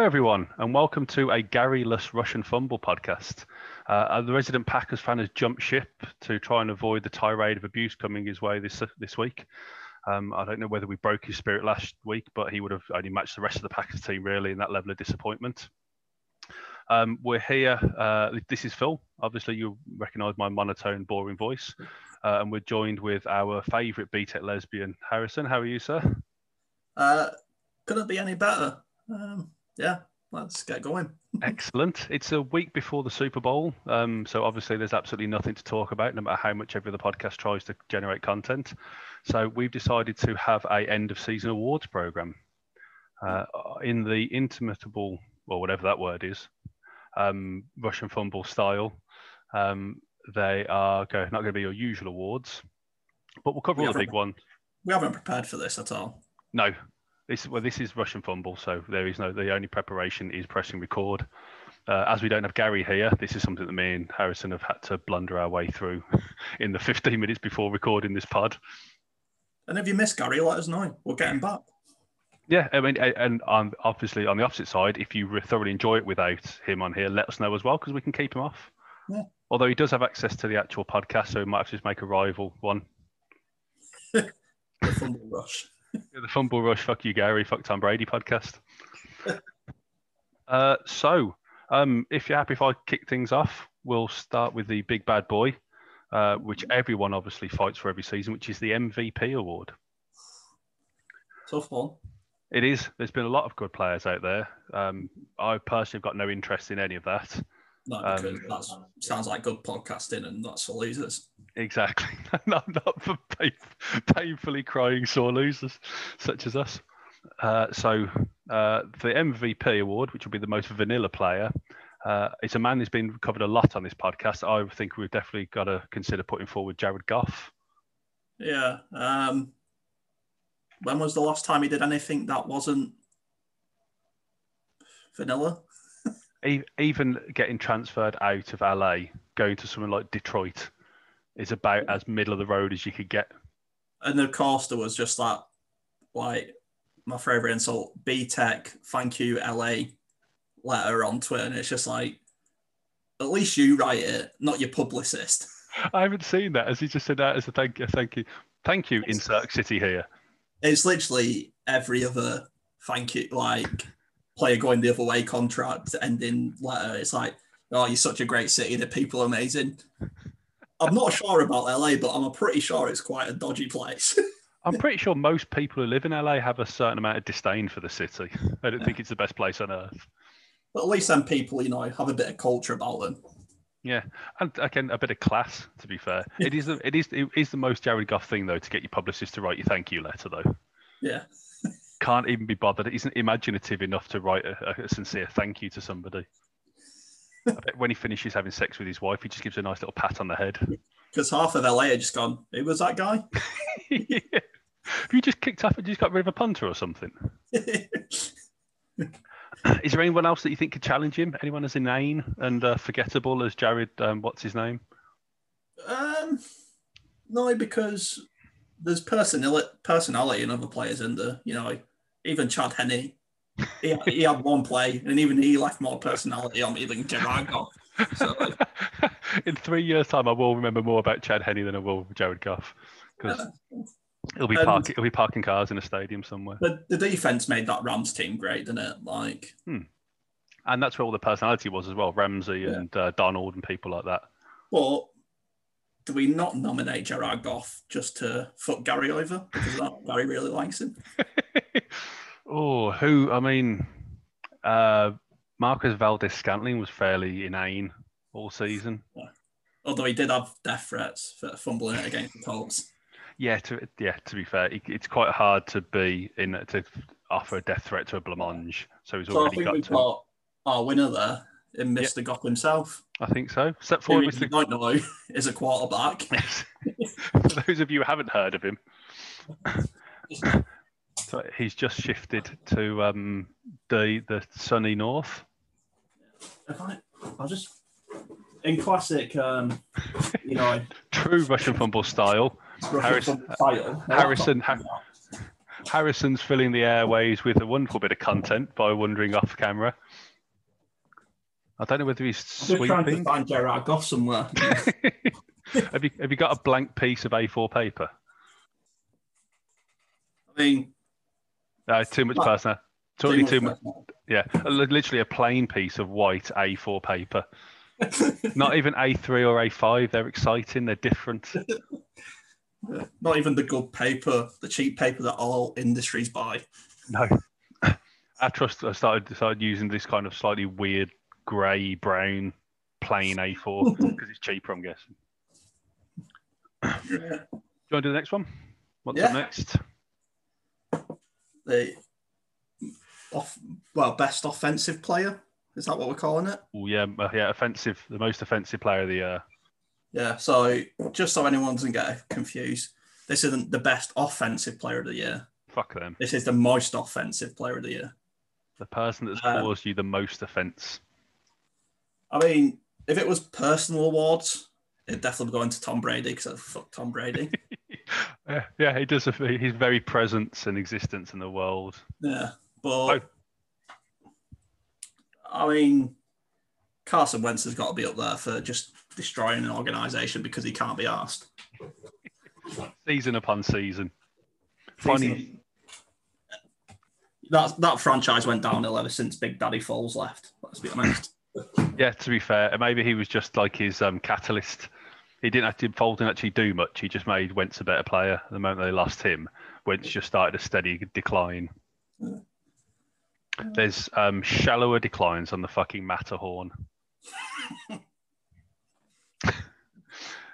Hello, everyone, and welcome to a Garryless Russian Fumble podcast. Uh, the resident Packers fan has jumped ship to try and avoid the tirade of abuse coming his way this this week. Um, I don't know whether we broke his spirit last week, but he would have only matched the rest of the Packers team really in that level of disappointment. Um, we're here. Uh, this is Phil. Obviously, you recognise my monotone, boring voice, uh, and we're joined with our favourite BTEC lesbian, Harrison. How are you, sir? Uh, couldn't be any better. Um, yeah, let's get going. Excellent. It's a week before the Super Bowl, um, so obviously there's absolutely nothing to talk about, no matter how much every other podcast tries to generate content. So we've decided to have a end of season awards program uh, in the intermitable, or whatever that word is, um, Russian fumble style. Um, they are go, not going to be your usual awards, but we'll cover we all the big ones. We haven't prepared for this at all. No, this well, this is Russian fumble, so there is no. The only preparation is pressing record. Uh, as we don't have Gary here, this is something that me and Harrison have had to blunder our way through in the 15 minutes before recording this pod. And if you miss Gary, let us know. We'll get him back. Yeah, I mean, and on, obviously on the opposite side, if you thoroughly enjoy it without him on here, let us know as well because we can keep him off. Yeah. Although he does have access to the actual podcast, so we might have to just make a rival one. the Fumble Rush the Fumble Rush, fuck you, Gary, fuck Tom Brady podcast. uh, so, um, if you're happy if I kick things off, we'll start with the big bad boy, uh, which everyone obviously fights for every season, which is the MVP award. Tough one. It is. There's been a lot of good players out there. Um, I personally have got no interest in any of that. No, because um, that sounds like good podcasting, and that's for losers. Exactly. not, not for pain, painfully crying sore losers such as us. Uh, so uh, the MVP award, which will be the most vanilla player, uh, it's a man who's been covered a lot on this podcast. I think we've definitely got to consider putting forward Jared Goff. Yeah. Um, when was the last time he did anything that wasn't vanilla? Even getting transferred out of LA, going to somewhere like Detroit, is about as middle of the road as you could get. And the Costa was just that, like my favorite insult, B Tech, thank you, LA letter on Twitter. And it's just like, at least you write it, not your publicist. I haven't seen that. As he just said that as a thank you, thank you, thank you, insert city here. It's literally every other thank you, like player going the other way contract ending letter. Uh, it's like, oh, you're such a great city. The people are amazing. I'm not sure about LA, but I'm pretty sure it's quite a dodgy place. I'm pretty sure most people who live in LA have a certain amount of disdain for the city. I don't yeah. think it's the best place on earth. But at least some people, you know, have a bit of culture about them. Yeah, and again, a bit of class. To be fair, it is the, it is it is the most Jared Goff thing though to get your publicist to write your thank you letter though. Yeah can't even be bothered. It isn't imaginative enough to write a, a sincere thank you to somebody. when he finishes having sex with his wife, he just gives a nice little pat on the head. Because half of LA are just gone, who was that guy? yeah. Have you just kicked off and just got rid of a punter or something? Is there anyone else that you think could challenge him? Anyone as inane and uh, forgettable as Jared? Um, what's his name? Um, no, because there's personality personality in other players in there. You know, even Chad Henne, he, he had one play, and even he left more personality on me than Jared Goff. So, in three years' time, I will remember more about Chad Henne than I will Jared Goff because he'll be parking he'll be parking cars in a stadium somewhere. The, the defense made that Rams team great, didn't it? Like, hmm. and that's where all the personality was as well. Ramsey yeah. and uh, Donald and people like that. But do we not nominate Jared Goff just to fuck Gary over because that, Gary really likes him? oh, who? I mean, uh, Marquez Valdes-Scantling was fairly inane all season. Yeah. Although he did have death threats for fumbling it against the Colts. Yeah, to yeah, to be fair, it's quite hard to be in to offer a death threat to a blancmange. So he's already so think got to... got our winner there in Mr. Yep. Goff himself. I think so. Step forward, Mr. You don't know is a quarterback. For those of you who haven't heard of him, so he's just shifted to um, the the sunny north. If I, I'll just in classic, um, you know, true Russian fumble style. Russian Harrison, style. Harrison, ha- Harrison's filling the airways with a wonderful bit of content by wandering off camera. I don't know whether he's I'm just trying to find Gerard Goff somewhere. have you have you got a blank piece of A4 paper? I mean, No, too much personal. Totally too much. much. Yeah, literally a plain piece of white A4 paper. Not even A3 or A5. They're exciting. They're different. Not even the good paper, the cheap paper that all industries buy. No. I trust. I started started using this kind of slightly weird grey brown plain A4 because it's cheaper. I'm guessing. Yeah. Do you want to do the next one? What's Yeah. up next? The off, well, best offensive player. Is that what we're calling it? Oh yeah, uh, yeah. Offensive. The most offensive player of the year. Yeah. So just so anyone doesn't get confused, this isn't the best offensive player of the year. Fuck them. This is the most offensive player of the year. The person that's Um, caused you the most offence. I mean, if it was personal awards, it'd definitely go into Tom Brady because I fuck Tom Brady. Yeah, yeah. He does. His very presence and existence in the world. yeah, but I mean, Carson Wentz has got to be up there for just destroying an organization because he can't be asked. Season upon season. Funny. That that franchise went downhill ever since Big Daddy Foles left. Let's be honest. Yeah, to be fair, maybe he was just like his um, catalyst. He didn't actually Foles didn't actually do much. He just made Wentz a better player. The moment they lost him, Wentz just started a steady decline. There's um, shallower declines on the fucking Matterhorn.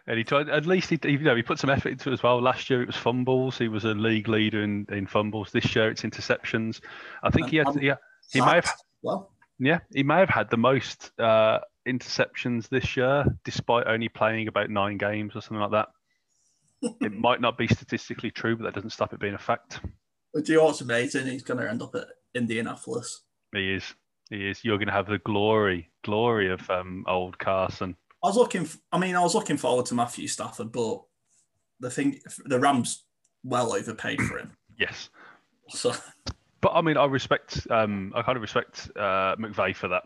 and he tried. At least he, you know, he put some effort into it as well. Last year it was fumbles. He was a league leader in, in fumbles. This year it's interceptions. I think he had. Um, Yeah, he may have Well, yeah, he may have had the most uh, interceptions this year, despite only playing about nine games or something like that. it might not be statistically true, but that doesn't stop it being a fact. do you know what's amazing? He's going to end up at Indianapolis. He is. He is. You're going to have the glory, glory of um, old Carson. I was looking. f- I mean, I was looking forward to Matthew Stafford, but the thing, the Rams well overpaid for him. Yes, So but I mean, I respect. Um, I kind of respect uh, McVay for that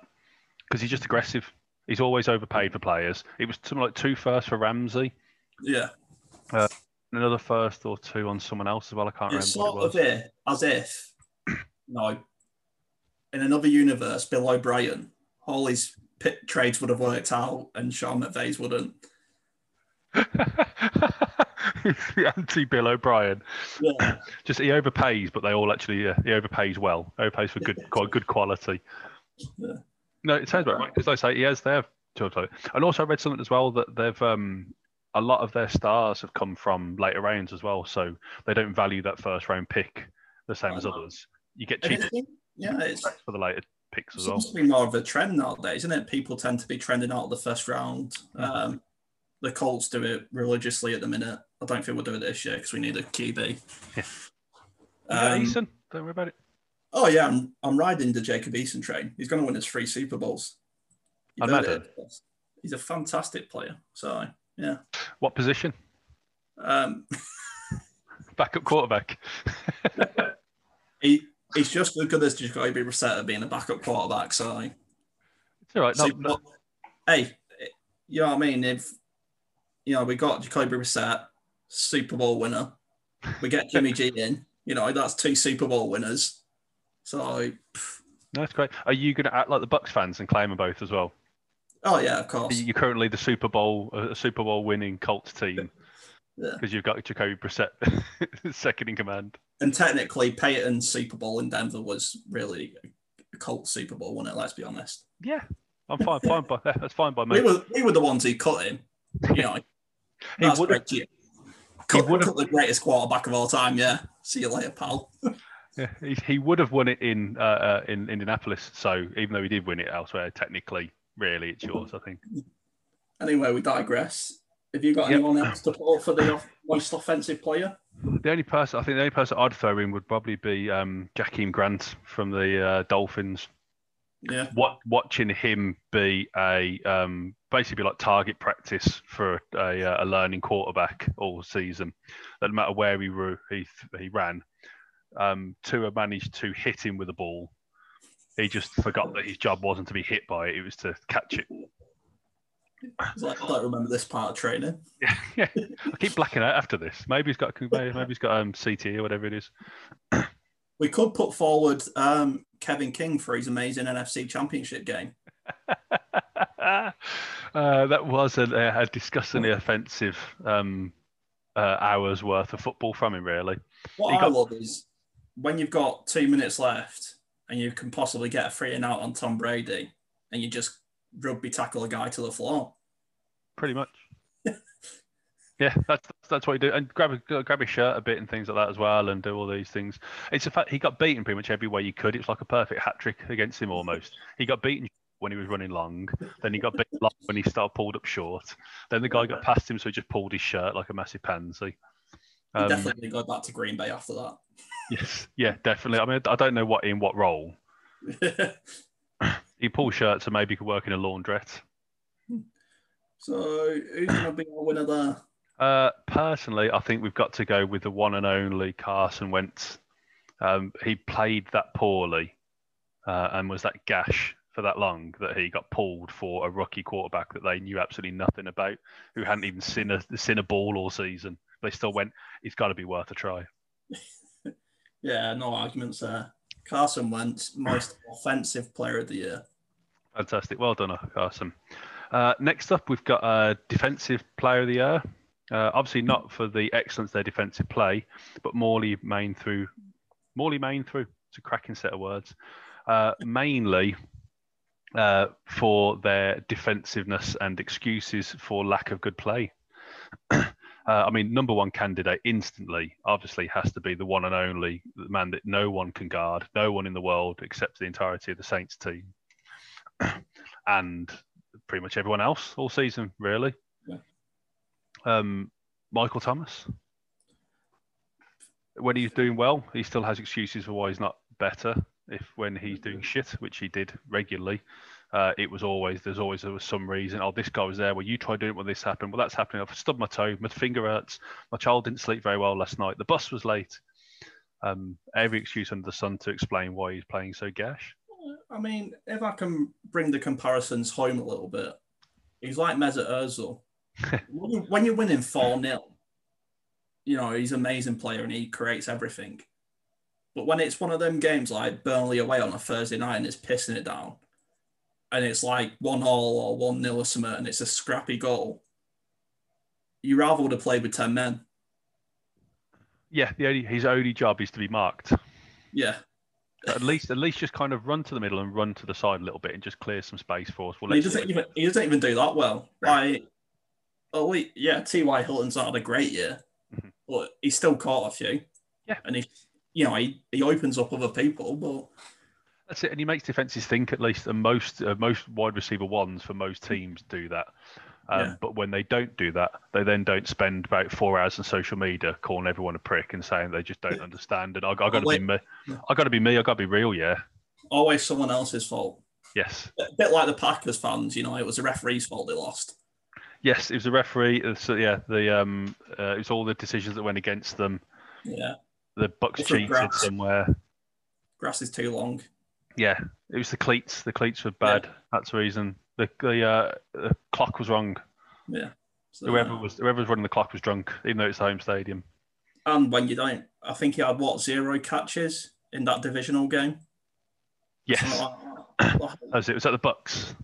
because he's just aggressive. He's always overpaid for players. It was something like two first for Ramsey, yeah, another first or two on someone else as well. I can't it's remember sort what of it as if, no, in another universe, Bill O'Brien, all his pit trades would have worked out, and Sean McVay's wouldn't. the anti Bill O'Brien. Yeah, Just he overpays, but they all actually uh, he overpays well. Overpays for good, quite good quality. Yeah. No, it sounds about right because, like I say, he has their and also I read something as well that they've um a lot of their stars have come from later rounds as well, so they don't value that first round pick the same as others. You get cheaper yeah, it's for the later picks as well. seems to be more of a trend nowadays, isn't it? People tend to be trending out of the first round. Um, the Colts do it religiously at the minute. I don't think we'll do it this year because we need a QB. Yeah. Yeah, Um, Eason, don't worry about it. Oh yeah, I'm, I'm riding the Jacob Eason train. He's going to win his three Super Bowls. You've I heard know it. He's a fantastic player. So yeah, What position? um, Backup quarterback. he he's just as good as Jacoby Brissett being a backup quarterback. So It's all right. So, no, but, hey, you know what I mean? If you know we got Jacoby Brissett, Super Bowl winner, we get Jimmy G in. You know that's two Super Bowl winners. So, that's great. Are you going to act like the Bucks fans and claim them both as well? oh yeah, of course. You're currently the Super Bowl, uh, a Super Bowl winning Colts team Yeah. because you've got Jacoby Brissett second in command. And technically, Peyton's Super Bowl in Denver was really a Colt Super Bowl, wasn't it? Let's be honest. Yeah, I'm fine. Fine by that's fine by We me. were we were the ones who cut him. You know, He would have. great. Cut, would've- cut the greatest quarterback of all time. Yeah. See you later, pal. Yeah, he, he would have won it in uh, uh, in Indianapolis. So even though he did win it elsewhere, technically, really, it's yours. I think. Anyway, we digress. Have you got Yep. anyone else to put for the most offensive player? The only person I think the only person I'd throw in would probably be um, Jakeem Grant from the uh, Dolphins. Yeah. what watching him be a um, basically like target practice for a, a, a learning quarterback all season. That no matter where he he he ran, um, Tua managed to hit him with a ball. He just forgot that his job wasn't to be hit by it; it was to catch it. Like, I don't remember this part of training. Yeah, yeah. I keep blacking out after this. Maybe he's got maybe he's got um, CT or whatever it is. We could put forward um, Kevin King for his amazing NFC Championship game. uh, that was a, a disgustingly offensive um, uh, hours worth of football from him, really. What He I got- love is when you've got two minutes left and you can possibly get a free and out on Tom Brady, and you just rugby tackle a guy to the floor. Pretty much. yeah, that's that's what you do, and grab a, grab his shirt a bit and things like that as well, and do all these things. It's a fact he got beaten pretty much every way you could. It's like a perfect hat trick against him almost. He got beaten when he was running long, then he got beaten long when he started pulled up short. Then the guy got past him, so he just pulled his shirt like a massive pansy. Um, definitely go back to Green Bay after that. Yes, yeah, definitely. I mean, I don't know what in what role he pulls shirts, so maybe he could work in a laundrette. so who's gonna be our winner there? Uh, personally, I think we've got to go with the one and only Carson Wentz. Um, he played that poorly uh, and was that gash for that long that he got pulled for a rookie quarterback that they knew absolutely nothing about, who hadn't even seen a seen a ball all season. They still went. It's got to be worth a try. Yeah, no arguments there. Carson Wentz, most offensive player of the year. Fantastic. Well done, Carson. Uh, next up, we've got a Defensive Player of the Year. Uh, obviously, not for the excellence of their defensive play, but Morley main through. Morley main through. It's a cracking set of words. Uh, mainly uh, for their defensiveness and excuses for lack of good play. uh, I mean, number one candidate instantly, obviously, has to be the one and only the man that no one can guard, no one in the world except the entirety of the Saints team and pretty much everyone else all season, really. Yeah. Um, Michael Thomas, when he's doing well, he still has excuses for why he's not better. If when he's doing shit, which he did regularly, uh, it was always there's always there was some reason. Oh, this guy was there. Well, you tried doing it when this happened. Well, that's happening. I've stubbed my toe. My finger hurts. My child didn't sleep very well last night. The bus was late. Um, every excuse under the sun to explain why he's playing so gash. I mean, if I can bring the comparisons home a little bit, he's like Mesut Ozil. when, you, when you're winning 4 0, you know, he's an amazing player and he creates everything. But when it's one of them games like Burnley away on a Thursday night and it's pissing it down, and it's like 1 all or 1 0 or something, and it's a scrappy goal, you rather would have played with 10 men. Yeah, the only, his only job is to be marked. Yeah. at least, at least, just kind of run to the middle and run to the side a little bit and just clear some space for us. Well, he doesn't even he doesn't even do that well. Like, oh wait, yeah, T.Y. Hilton's not had a great year, Mhm. but he's still caught a few. Yeah. and he, you know, he, he opens up other people, but That's it, and he makes defenses think at least. And most uh, most wide receiver ones for most teams do that. Um, Yeah. But when they don't do that, they then don't spend about four hours on social media calling everyone a prick and saying they just don't understand. And I, I got to be me. I got to be me. I got to be real. Yeah. always someone else's fault. Yes. A bit like the Packers fans, you know, it was the referee's fault they lost. Yes. It was the referee. uh, So yeah, the um, uh, it was all the decisions that went against them. Yeah, The Bucks Different cheated grass. somewhere. grass is too long. Yeah, it was the cleats. The cleats were bad. That's the reason. The the, uh, the clock was wrong. Yeah, so, Whoever was whoever was running the clock was drunk, even though it's the home stadium. and when you don't, I think he had what zero catches in that divisional game. Yes, like that. it. Was at the Bucks.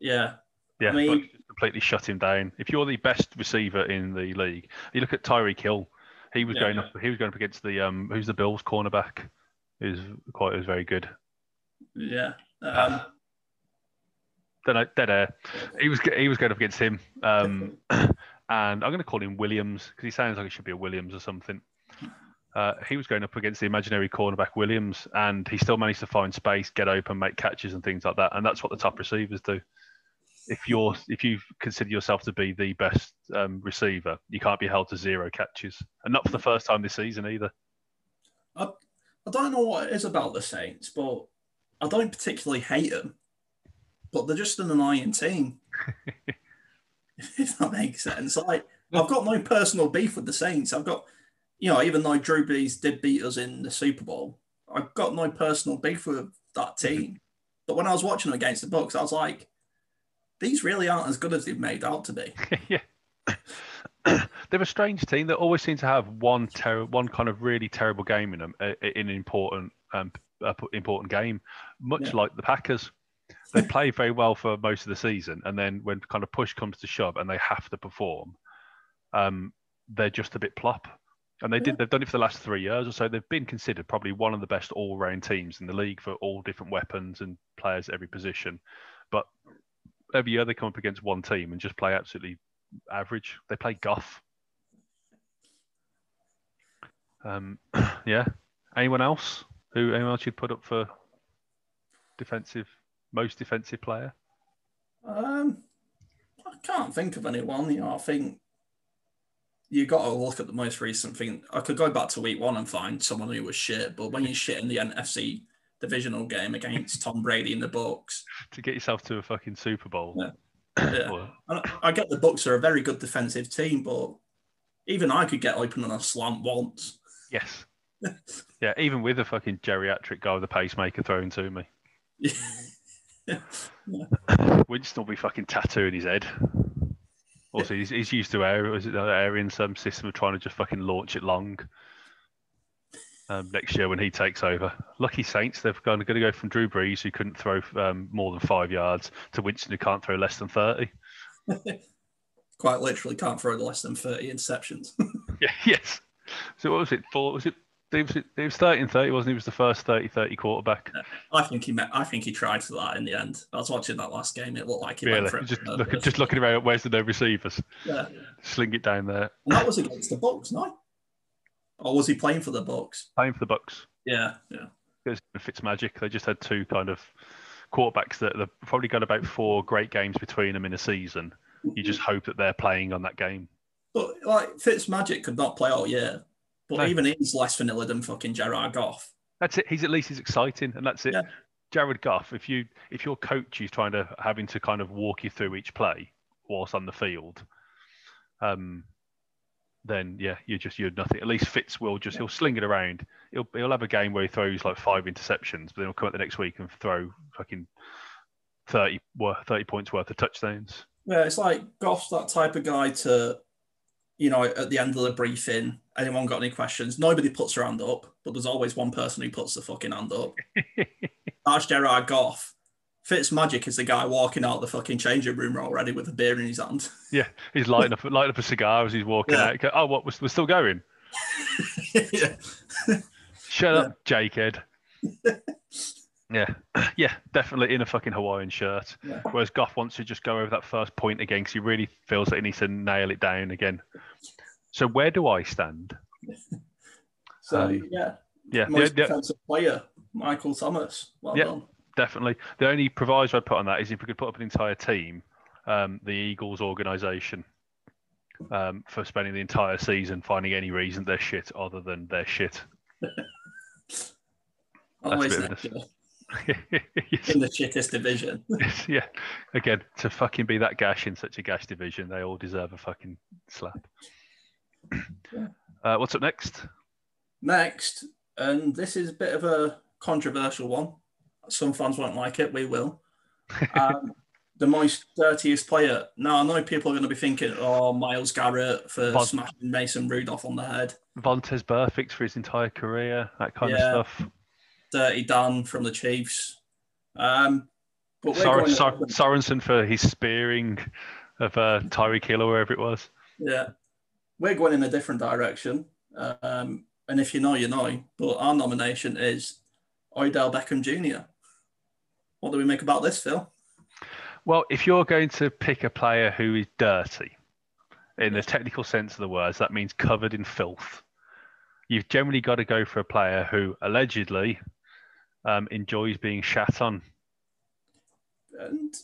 yeah, Yeah, I mean- completely shut him down. If you're the best receiver in the league, you look at Tyreek Hill. He was Yeah. going up. He was going up against the um, who's the Bills cornerback, who's quite who's very good. Yeah. Um, dead air. He was he was going up against him. Um, and I'm going to call him Williams because he sounds like it should be a Williams or something. Uh, he was going up against the imaginary cornerback Williams, and he still managed to find space, get open, make catches, and things like that. And that's what the top receivers do. If you're if you consider yourself to be the best um, receiver, you can't be held to zero catches, and not for the first time this season either. I, I don't know what it is about the Saints, but I don't particularly hate them. But they're just an annoying team. if that makes sense. Like I've got no personal beef with the Saints. I've got, you know, even though Drew Brees did beat us in the Super Bowl, I've got no personal beef with that team. But when I was watching them against the Bucks, I was like, these really aren't as good as they've made out to be. yeah. They're a strange team. They always seem to have one ter- one kind of really terrible game in them uh, in an important um, important game, much Yeah. like the Packers. They play very well for most of the season, and then when kind of push comes to shove and they have to perform, um, they're just a bit plop. And they did. They've done it for the last three years or so. They've been considered probably one of the best all-round teams in the league for all different weapons and players at every position. But every year they come up against one team and just play absolutely average. They play guff. Um, yeah. Anyone else? Who? Anyone else you'd put up for defensive, most defensive player? Um, I can't think of anyone. You know, I think you got to look at the most recent thing. I could go back to week one and find someone who was shit, but when you shit in the NFC divisional game against Tom Brady in the Bucks, To get yourself to a fucking Super Bowl. Yeah. yeah. I I get the Bucks are a very good defensive team, but even I could get open on a slant once. yes. Yeah, even with a fucking geriatric guy with a pacemaker thrown to me, Winston will be fucking tattooing his head. Also, he's, he's used to air, was it the Arian's some system of trying to just fucking launch it long. Um, next year when he takes over, lucky Saints, they're going to, go from Drew Brees, who couldn't throw um, more than five yards, to Winston, who can't throw less than thirty. Quite literally can't throw less than 30 interceptions. Yeah, yes. So what was it? Four? Was it? It was, it was 30 and 30, wasn't he? He was the first 30 30 quarterback. I think he met, I think he tried for that in the end. I was watching that last game. It looked like he Really? went for it. Just, look, just looking around, where's the no receivers? Yeah. Sling it down there. And that was against the Bucks, no? Or was he playing for the Bucks? Playing for the Bucks. Yeah, yeah. Because Fitzmagic, they just had two kind of quarterbacks that they've probably got about four great games between them in a season. You just mm-hmm. hope that they're playing on that game. But like Fitzmagic could not play all year. But No. even he's less vanilla than fucking Gerard Goff. That's it. He's at least he's exciting, and that's it. Yeah. Jared Goff, if you if your coach is trying to having to kind of walk you through each play whilst on the field, um, then yeah, you're just you're nothing. At least Fitz will just he'll sling it around. He'll he'll have a game where he throws like five interceptions, but then he'll come out the next week and throw fucking 30, wor- 30 points worth of touchdowns. Yeah, it's like Goff's that type of guy to, you know, at the end of the briefing, anyone got any questions? Nobody puts their hand up, but there's always one person who puts the fucking hand up. That's Gerard Goff. Fitzmagic is the guy walking out the fucking changing room already with a beer in his hand. Yeah, he's lighting up lighting up a cigar as he's walking Yeah. out. Oh, what? We're, we're still going. yeah. Shut up, Jake Ed. yeah, yeah, definitely in a fucking Hawaiian shirt. Yeah. Whereas Goff wants to just go over that first point again because he really feels that he needs to nail it down again. So where do I stand? So Um, yeah, Yeah, most the- defensive player, Michael Thomas. Well Yeah. done. definitely. The only proviso I'd put on that is if we could put up an entire team, um, the Eagles organisation, um, for spending the entire season finding any reason they're shit other than they're shit. Always bit of next a- year in the shittest division. yeah, again, to fucking be that gash in such a gash division, they all deserve a fucking slap. Yeah. Uh, what's up next? Next, and this is a bit of a controversial one. Some fans won't like it. We will. Um, the most dirtiest player. Now, I know people are going to be thinking, oh, Myles Garrett for Von- smashing Mason Rudolph on the head. Vontaze Burfict for his entire career, that kind Yeah. of stuff. Dirty Dan from the Chiefs. Um, but Sor- going- Sor- Sorensen for his spearing of uh, Tyreek Hill or wherever it was. Yeah, we're going in a different direction. Um, and if you know, you know. But our nomination is Odell Beckham Jr. What do we make about this, Phil? Well, if you're going to pick a player who is dirty, in the technical sense of the words, that means covered in filth. You've generally got to go for a player who allegedly um, enjoys being shat on. And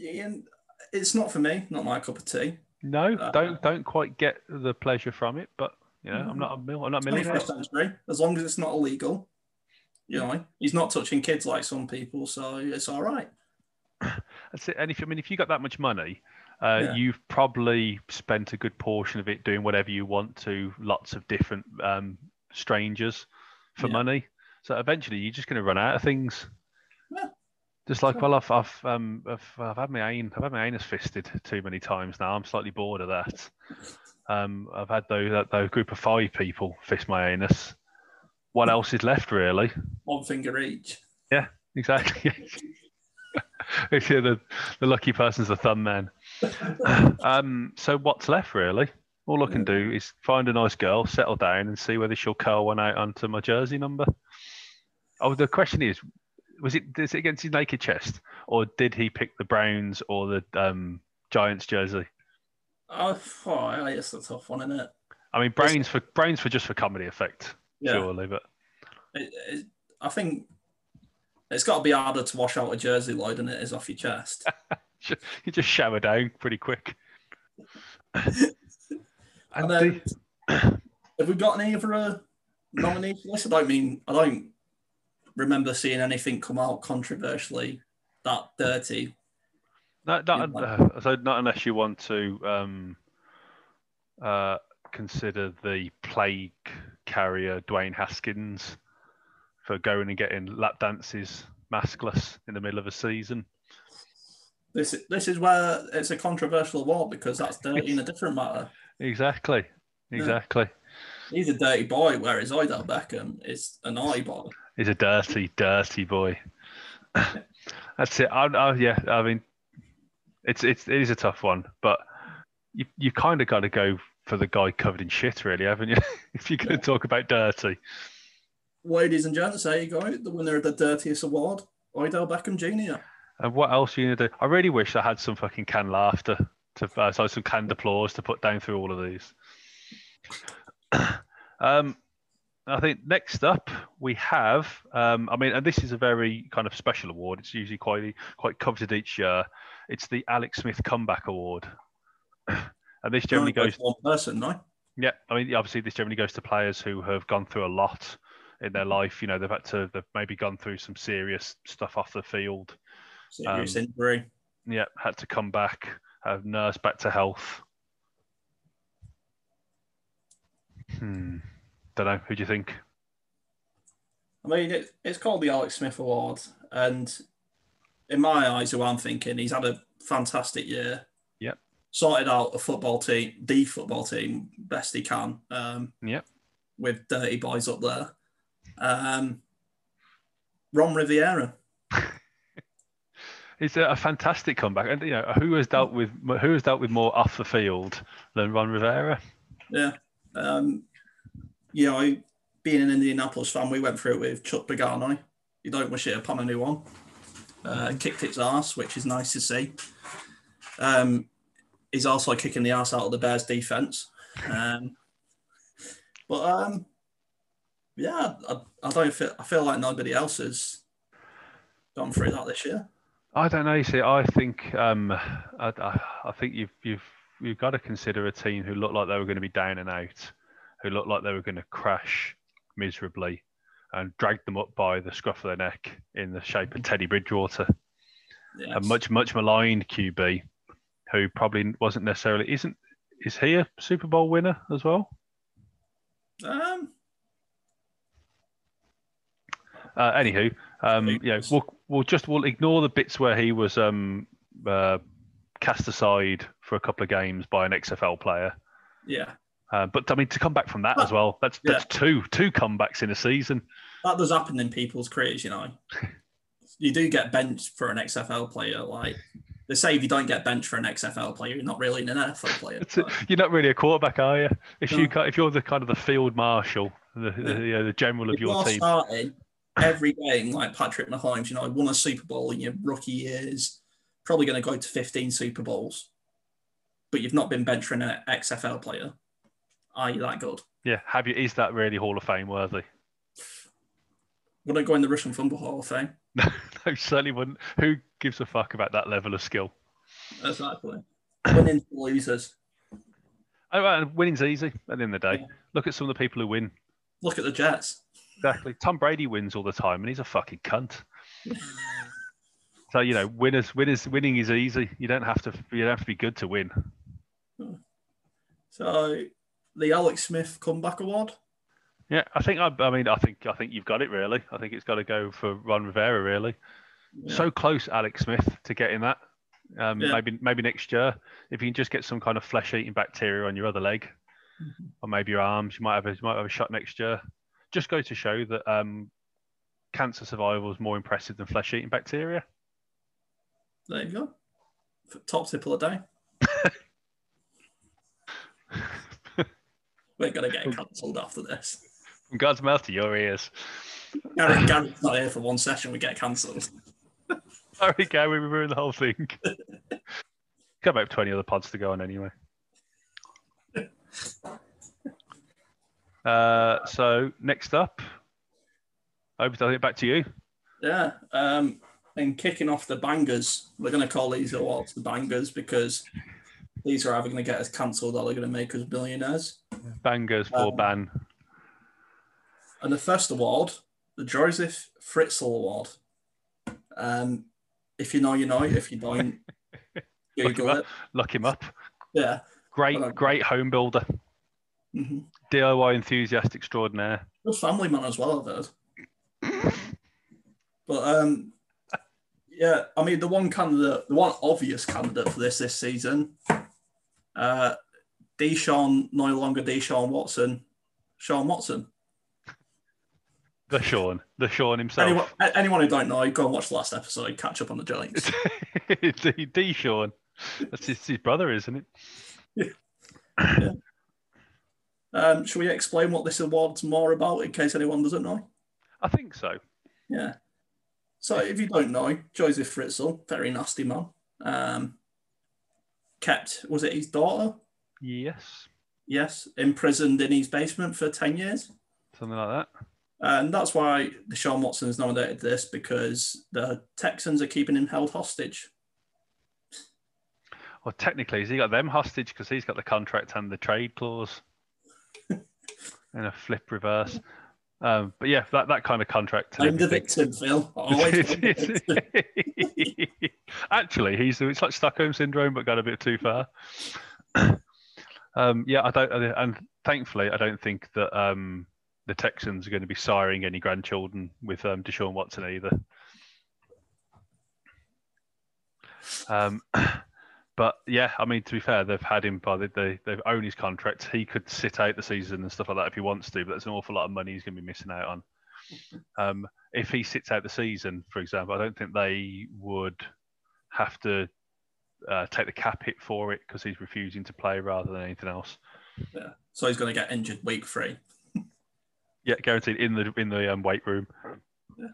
Ian, it's not for me, not my cup of tea. No, Uh, don't don't quite get the pleasure from it, but you know, I'm not a mil- I'm not a millionaire. 21st century, as long as it's not illegal. You know, he's not touching kids like some people, so it's all right. That's it. And if I mean, if you got that much money, uh, Yeah. you've probably spent a good portion of it doing whatever you want to lots of different um, strangers for Yeah. money. So eventually, you're just going to run out of things. Yeah. Just like, well, I've I've um I've, I've had my I've had my anus fisted too many times now. I'm slightly bored of that. Um, I've had those that those group of five people fist my anus. What else is left, really? One finger each. Yeah, exactly. If you're the, the lucky person's the thumb man. um, so what's left really? All I can do is find a nice girl, settle down, and see whether she'll curl one out onto my jersey number. Oh, the question is, was it is it against his naked chest, or did he pick the Browns or the um, Giants jersey? Oh, oh, it's a tough one, isn't it? I mean, Browns for Browns for just for comedy effect, Yeah. surely, but It, it, I think it's got to be harder to wash out a jersey load than it is off your chest. you just shower down pretty quick. And And then, have we got any other uh, nominees? I don't mean I don't remember seeing anything come out controversially that dirty. No, not, uh, so not unless you want to um, uh, consider the plague carrier Dwayne Haskins for going and getting lap dances maskless in the middle of a season. This this is where it's a controversial award because that's dirty in a different matter. Exactly, exactly. He's a dirty boy, whereas Odell Beckham is a naughty boy. He's a dirty, dirty boy. That's it. I, I, yeah, I mean, it's it's it is a tough one, but you you kind of got to go for the guy covered in shit, really, haven't you? if you're going to Yeah. talk about dirty. Ladies and gents, there you go. The winner of the dirtiest award, Odell Beckham Jr. And what else are you gonna do? I really wish I had some fucking canned laughter to uh, so some canned applause to put down through all of these. um, I think next up we have. Um, I mean, and this is a very kind of special award. It's usually quite quite coveted each year. It's the Alex Smith Comeback Award, and this generally goes. one person, right? Yeah, I mean, obviously, this generally goes to players who have gone through a lot in their life. You know, they've had to, they've maybe gone through some serious stuff off the field. Serious Um, injury. Yeah, had to come back, have nursed back to health. Hmm. Don't know. Who do you think? I mean, it, it's called the Alex Smith Award, and in my eyes, who I'm thinking, he's had a fantastic year. Yep. Sorted out a football team, the football team, best he can. Um, Yep. With dirty boys up there. Um, Ron Rivera. It's a, a fantastic comeback, and you know who has dealt with who has dealt with more off the field than Ron Rivera. Yeah. Um, you know, being an Indianapolis fan, we went through it with Chuck Pagano. You don't wish it upon anyone. Uh, kicked its ass, which is nice to see. Um, he's also kicking the ass out of the Bears defense. Um, but um, yeah, I, I don't feel I feel like nobody else has gone through that this year. I don't know. You see, I think um, I, I, I think you've you've you've got to consider a team who looked like they were going to be down and out, who looked like they were going to crash miserably, and dragged them up by the scruff of their neck in the shape of Teddy Bridgewater, Yeah, a much much maligned QB, who probably wasn't necessarily isn't is he a Super Bowl winner as well? um, Uh, anywho, um, yeah, we'll we'll just we'll ignore the bits where he was um, uh, cast aside for a couple of games by an XFL player. yeah, Uh, but I mean, to come back from that as well, that's Yeah. that's two two comebacks in a season. that does happen in people's careers, you know. you do get benched for an XFL player. Like they say, if you don't get benched for an XFL player, you're not really an NFL player. A- you're not really a quarterback, are you? If you No. ca- if you're the kind of the field marshal, the the, you know, the general of if your team, starting every game like Patrick Mahomes, you know, won a Super Bowl in your rookie years, probably going to go to 15 Super Bowls, but you've not been benched for an XFL player. Are you that good? yeah, have you? Is that really Hall of Fame worthy? Wouldn't go in the Russian Fumble Hall of Fame. No, no, certainly wouldn't. Who gives a fuck about that level of skill? Exactly. Winning for losers. Oh, uh, winning's easy at the end of the day. Yeah. Look at some of the people who win. Look at the Jets. Exactly. Tom Brady wins all the time, and he's a fucking cunt. So you know, winners, winners, winning is easy. You don't have to. You don't have to be good to win. So the Alex Smith comeback award. Yeah, I think. I, I mean, I think. I think you've got it. Really, I think it's got to go for Ron Rivera. Really, Yeah. so close, Alex Smith, to getting that. Um, Yeah. Maybe, maybe next year, if you can just get some kind of flesh-eating bacteria on your other leg, Mhm. or maybe your arms, you might have a, you might have a shot next year. Just go to show that um, cancer survival is more impressive than flesh-eating bacteria. There you go. Top tip of the day. We're gonna get cancelled after this. From God's mouth to your ears. Gary, Gary's not here for one session. We get cancelled. Sorry, Gary, we ruined the whole thing. Got about 20 other pods to go on anyway. Uh, so next up, over to back to you. Yeah. Um, and kicking off the bangers, we're going to call these awards the bangers because these are either going to get us cancelled or they're going to make us billionaires. Bangers for Um, ban. And the first award, the Josef Fritzl Award. Um, if you know, you know. If you don't, Google up. it. Lock him up. Yeah. Great, great home builder. hmm DIY enthusiast extraordinaire. Good family man as well, I've heard. But um, yeah, I mean the one candidate, the one obvious candidate for this this season, uh, Deshaun, no longer Deshaun Watson, Sean Watson. The Sean, the Sean himself. Anyone, anyone who don't know, go and watch the last episode, catch up on the Giants. D, D Sean. That's his, his brother, isn't it? Um, shall we explain what this award's more about in case anyone doesn't know? I think so. Yeah. So if you don't know, Josef Fritzl, very nasty man, um, kept was it his daughter? Yes, Yes, imprisoned in his basement for ten years, something like that. and that's why Deshaun Watson has nominated this because the Texans are keeping him held hostage. Well, technically, has he got them hostage because he's got the contract and the trade clause in a flip reverse? Um, but yeah, that, that kind of contract. I'm the victim, Phil. Victim. Actually, he's it's like Stockholm syndrome, but got a bit too far. um, yeah, I don't, and thankfully, I don't think that um, the Texans are going to be siring any grandchildren with um, Deshaun Watson either. Um, but yeah, I mean, to be fair, they've had him by the, they they've owned his contract. He could sit out the season and stuff like that if he wants to, but that's an awful lot of money he's going to be missing out on. Um, if he sits out the season, for example, I don't think they would have to uh, take the cap hit for it because he's refusing to play rather than anything else. Yeah. So he's going to get injured week three. Yeah, guaranteed in the in the um, weight room. Yeah.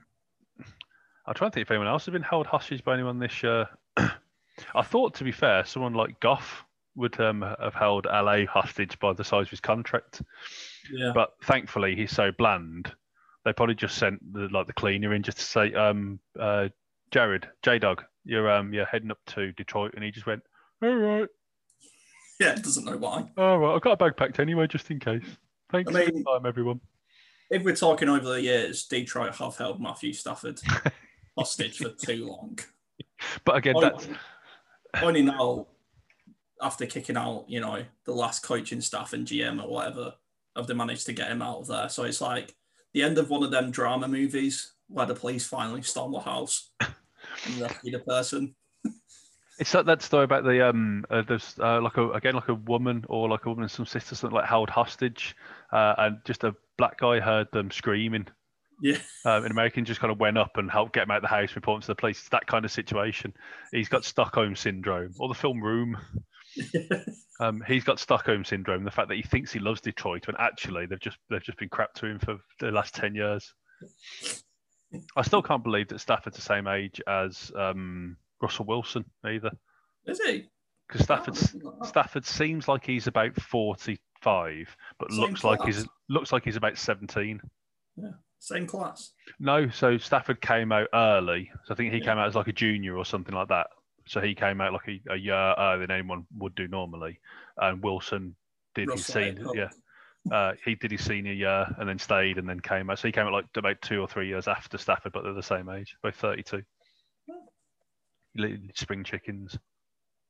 I'm trying to think if anyone else has been held hostage by anyone this year. I thought, to be fair, someone like Goff would um, have held LA hostage by the size of his contract, Yeah. but thankfully he's so bland. They probably just sent the like the cleaner in just to say, um, uh, Jared, J Dog, you're um, you're heading up to Detroit, and he just went, all right, Yeah. Doesn't know why. all right, I've got a bag packed anyway, just in case. Thanks I for mean- your time, everyone. If we're talking over the years, Detroit have held Matthew Stafford hostage for too long. But again, that's only now after kicking out, you know, the last coaching staff and GM or whatever, have they managed to get him out of there. So it's like the end of one of them drama movies where the police finally storm the house the person. It's like that story about the um, uh, there's uh, like a again like a woman or like a woman and some sisters that like held hostage, uh, and just a black guy heard them screaming. Yeah. Um, an American just kind of went up and helped get him out of the house, report him to the police. It's that kind of situation. He's got Stockholm syndrome, or the film Room. Um, he's got Stockholm syndrome. The fact that he thinks he loves Detroit when actually they've just they've just been crap to him for the last ten years. I still can't believe that Stafford's the same age as um, Russell Wilson either. Is he? Because Stafford's Oh, Stafford seems like he's about forty-five, but Same looks like he's looks like he's about seventeen. Yeah, Same class. No, so Stafford came out early. So I think he Yeah. came out as like a junior or something like that. So he came out like a, a year earlier than anyone would do normally. And Wilson did his Russell senior, yeah, uh, he did his senior year and then stayed and then came out. So he came out like about two or three years after Stafford, but they're the same age, both thirty-two. spring chickens.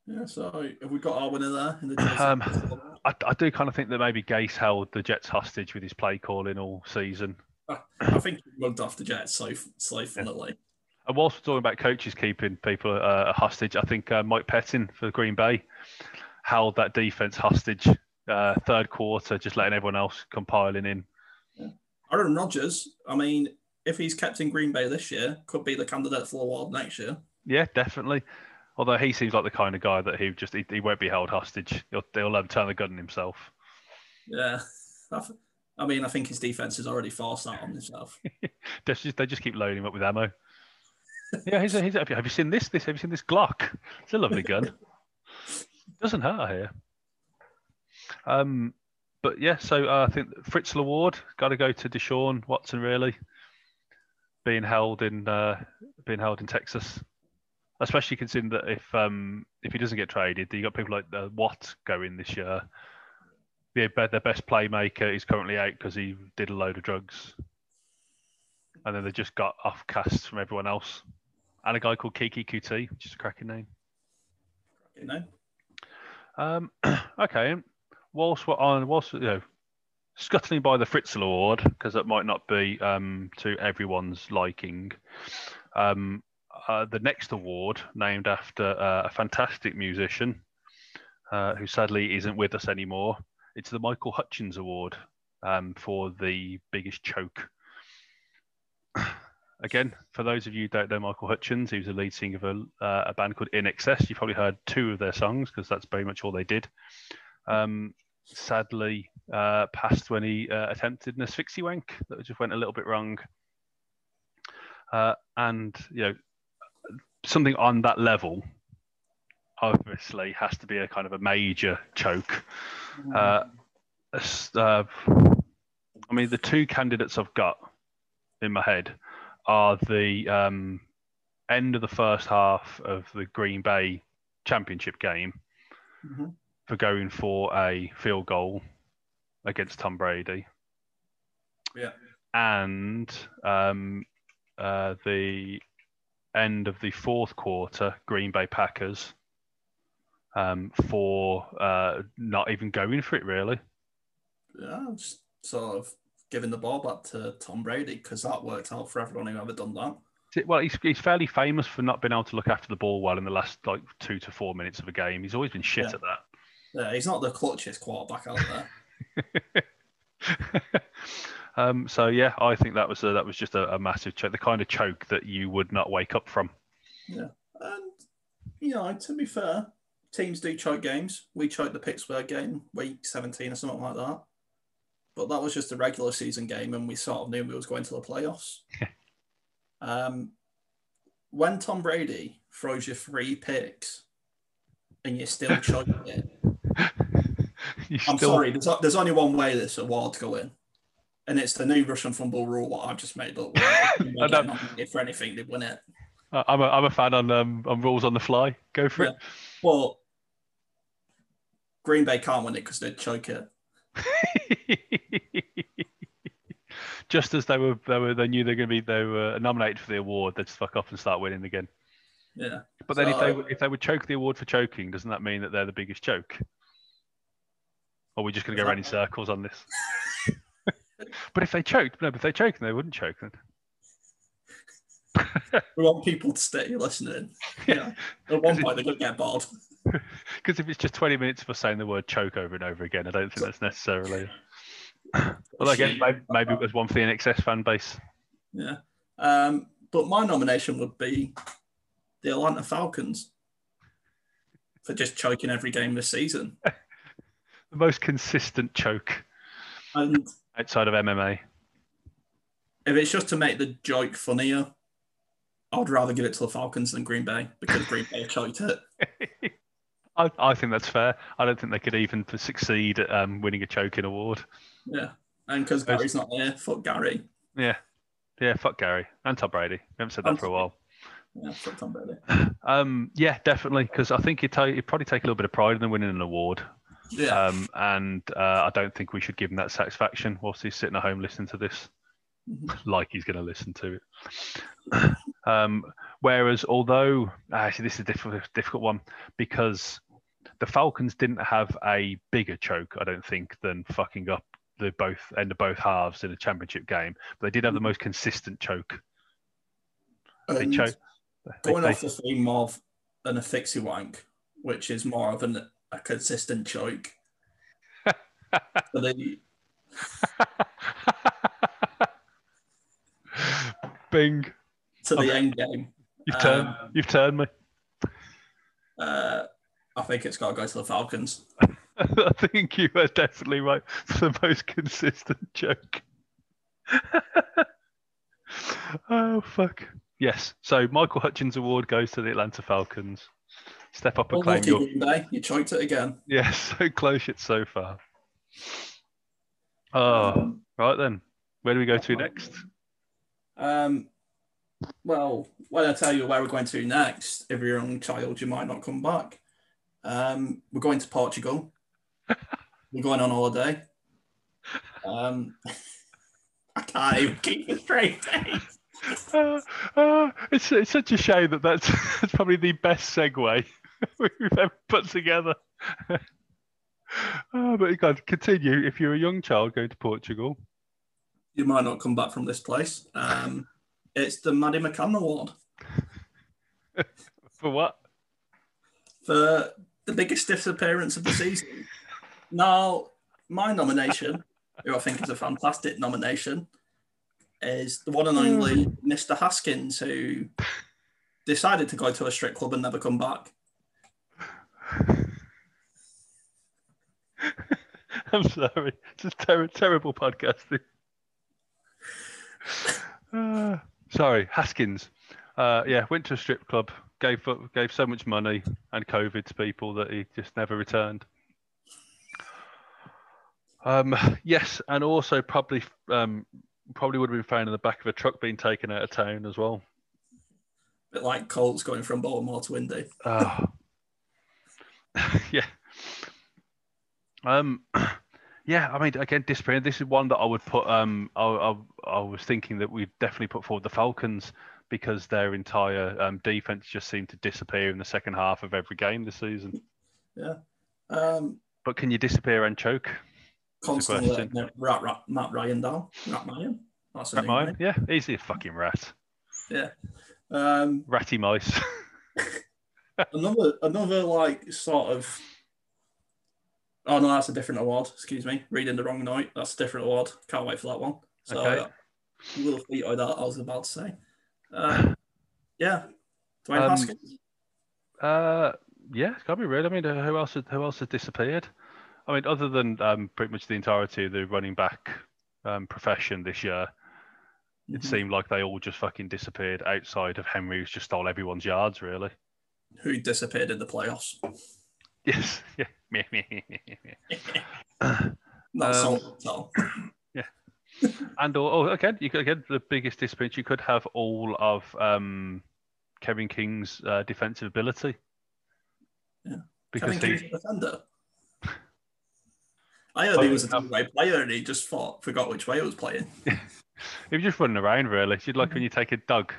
Yeah, so have we got our winner there in the um, I, I, do kind of think that maybe Gase held the Jets hostage with his play calling all season. I think he mugged off the Jets so so funnily. And whilst we're talking about coaches keeping people uh, hostage, I think uh, Mike Pettine for Green Bay held that defense hostage uh, third quarter, just letting everyone else compiling in. Yeah. Aaron Rodgers, I mean, if he's kept in Green Bay this year, could be the candidate for the award next year. Yeah, definitely. Although he seems like the kind of guy that he just he, he won't be held hostage. He'll, he'll um, turn the gun on himself. Yeah, I mean, I think his defense has already forced that on himself. they just they just keep loading him up with ammo. yeah, he's, a, he's a, have you seen this? This have you seen this Glock? It's a lovely gun. Doesn't hurt here. Um, but yeah, so uh, I think Fritzl Award got to go to Deshaun Watson. Really, being held in uh, being held in Texas especially considering that if um, if he doesn't get traded, you got people like uh, Watt going this year. The their best playmaker is currently out because he did a load of drugs, and then they just got off casts from everyone else, and a guy called Keke Coutee, which is a cracking name. Cracking name. Um, okay, whilst we're on, whilst you know, scuttling by the Fritzl Award because that might not be um, to everyone's liking. Um, uh, the next award, named after uh, a fantastic musician uh, who sadly isn't with us anymore. It's the Michael Hutchence Award um, for the biggest choke. Again, for those of you who don't know Michael Hutchence, he was the lead singer of a, uh, a band called INXS. You've probably heard two of their songs because that's very much all they did. Um, sadly, uh, passed when he attempted an asphyxie wank that just went a little bit wrong. Uh, and you know something on that level obviously has to be a kind of a major choke. Uh, uh, I mean, the two candidates I've got in my head are the um, end of the first half of the Green Bay championship game mm-hmm. For going for a field goal against Tom Brady. Yeah. And um, uh, the end of the fourth quarter, Green Bay Packers, um, for uh, not even going for it, really. Yeah, just sort of giving the ball back to Tom Brady because that worked out for everyone who ever done that. Well, he's, he's fairly famous for not being able to look after the ball well in the last like two to four minutes of a game. He's always been shit yeah. at that. Yeah, he's not the clutchest quarterback out there. Um, so yeah, I think that was a, that was just a, a, massive choke, the kind of choke that you would not wake up from. Yeah, and you know, to be fair, teams do choke games. We choked the Pittsburgh game week 17 or something like that, but that was just a regular season game, and we sort of knew we was going to the playoffs. um, when Tom Brady throws you three picks and you're still choking it. I'm still... sorry, there's, there's only one way this award to go in and it's the new Russian fumble rule what I've just made up. if for anything, they win it. I'm a, I'm a fan on um, on rules on the fly. Go for yeah. it. Well, Green Bay can't win it because they'd choke it. just as they were, they were, they knew they were going to be, they were nominated for the award. They'd just fuck off and start winning again. Yeah. But then, so, if they if they would choke the award for choking, doesn't that mean that they're the biggest choke? Or are we just going to go around in circles on this? but if they choked, no, but if they choked, they wouldn't choke then. we want people to stay listening. Yeah. At one point, they're going to get bored. Because if it's just 20 minutes of us saying the word choke over and over again, I don't think that's necessarily. well, again, maybe, maybe it was one for the INXS fan base. Yeah. Um, but my nomination would be the Atlanta Falcons for just choking every game this season. The most consistent choke. And outside of MMA? If it's just to make the joke funnier, I'd rather give it to the Falcons than Green Bay because Green Bay choked it. I, I, think that's fair. I don't think they could even succeed at um, winning a choking award. Yeah, and because Gary's not there, fuck Gary. Yeah, yeah, fuck Gary and Tom Brady. We haven't said that for a while. Yeah, fuck Tom Brady. Um, yeah, definitely, because I think you would probably take a little bit of pride in winning an award. Yeah. Um, and uh, I don't think we should give him that satisfaction whilst he's sitting at home listening to this, mm-hmm. like he's going to listen to it. Um, whereas, although actually this is a difficult, difficult one because the Falcons didn't have a bigger choke, I don't think, than fucking up the both end of both halves in a championship game. But they did have the most consistent choke. They And choke. going they- off the theme of an affixie wank, which is more of an, a consistent choke. so they, Bing! to the Okay. end game, You've turned. Um, you've turned me. uh, I think it's got to go to the Falcons. I think you are definitely right for the most consistent joke. oh fuck! Yes. So Michael Hutchence Award goes to the Atlanta Falcons. Step up and claim your. You choked it again. Yeah, so close yet so far. Oh, right then. Where do we go to next? Um, well, when I tell you where we're going to next, if you're a young child, you might not come back. Um, we're going to Portugal. we're going on holiday. Um, I can't even keep a straight face. Uh, uh, it's, it's such a shame that that's, that's probably the best segue we've ever put together. oh, but you can continue. If you're a young child going to Portugal, You might not come back from this place. Um, it's the Maddie McCann Award for what? for the biggest disappearance of the season. Now, my nomination, who I think is a fantastic nomination, is the one and only Mr. Haskins, who decided to go to a strip club and never come back. I'm sorry. It's a ter- terrible podcasting. Uh, sorry, Haskins. Uh, yeah, went to a strip club, gave gave so much money and COVID to people that he just never returned. Um, yes, and also probably um, probably would have been found in the back of a truck being taken out of town as well. bit like Colts going from Baltimore to Indy. Oh. yeah. Um. Yeah, I mean, again, disappearing. This is one that I would put. Um, I, I, I was thinking that we'd definitely put forward the Falcons because their entire um, defense just seemed to disappear in the second half of every game this season. Yeah. Um, But can you disappear and choke? constantly letting rat, rat, Matt Ryan down. Matt Ryan. That's Rat mine? Yeah, he's a fucking rat. Yeah. Um, Ratty mice. another another like sort of oh no that's a different award excuse me reading the wrong note that's a different award can't wait for that one so Okay. uh, we'll veto that I was about to say uh, yeah Dwayne Um, Haskins Uh, yeah, it's got to be real. I mean, who else? Had, who else has disappeared? I mean, other than um, pretty much the entirety of the running back um, profession this year, it Mhm. seemed like they all just fucking disappeared outside of Henry, who's just stole everyone's yards, really. Who disappeared in the playoffs Yes, yeah. Meh, meh, meh, meh, meh. that's Um, all, all. and oh, again, you could again the biggest disappointment. You could have all of um, Kevin King's uh, defensive ability. Yeah. because Kevin he, King's a defender I heard he Oh, was a two-way player and he just thought forgot which way he was playing he was just running around. Really, you'd like when you take a dog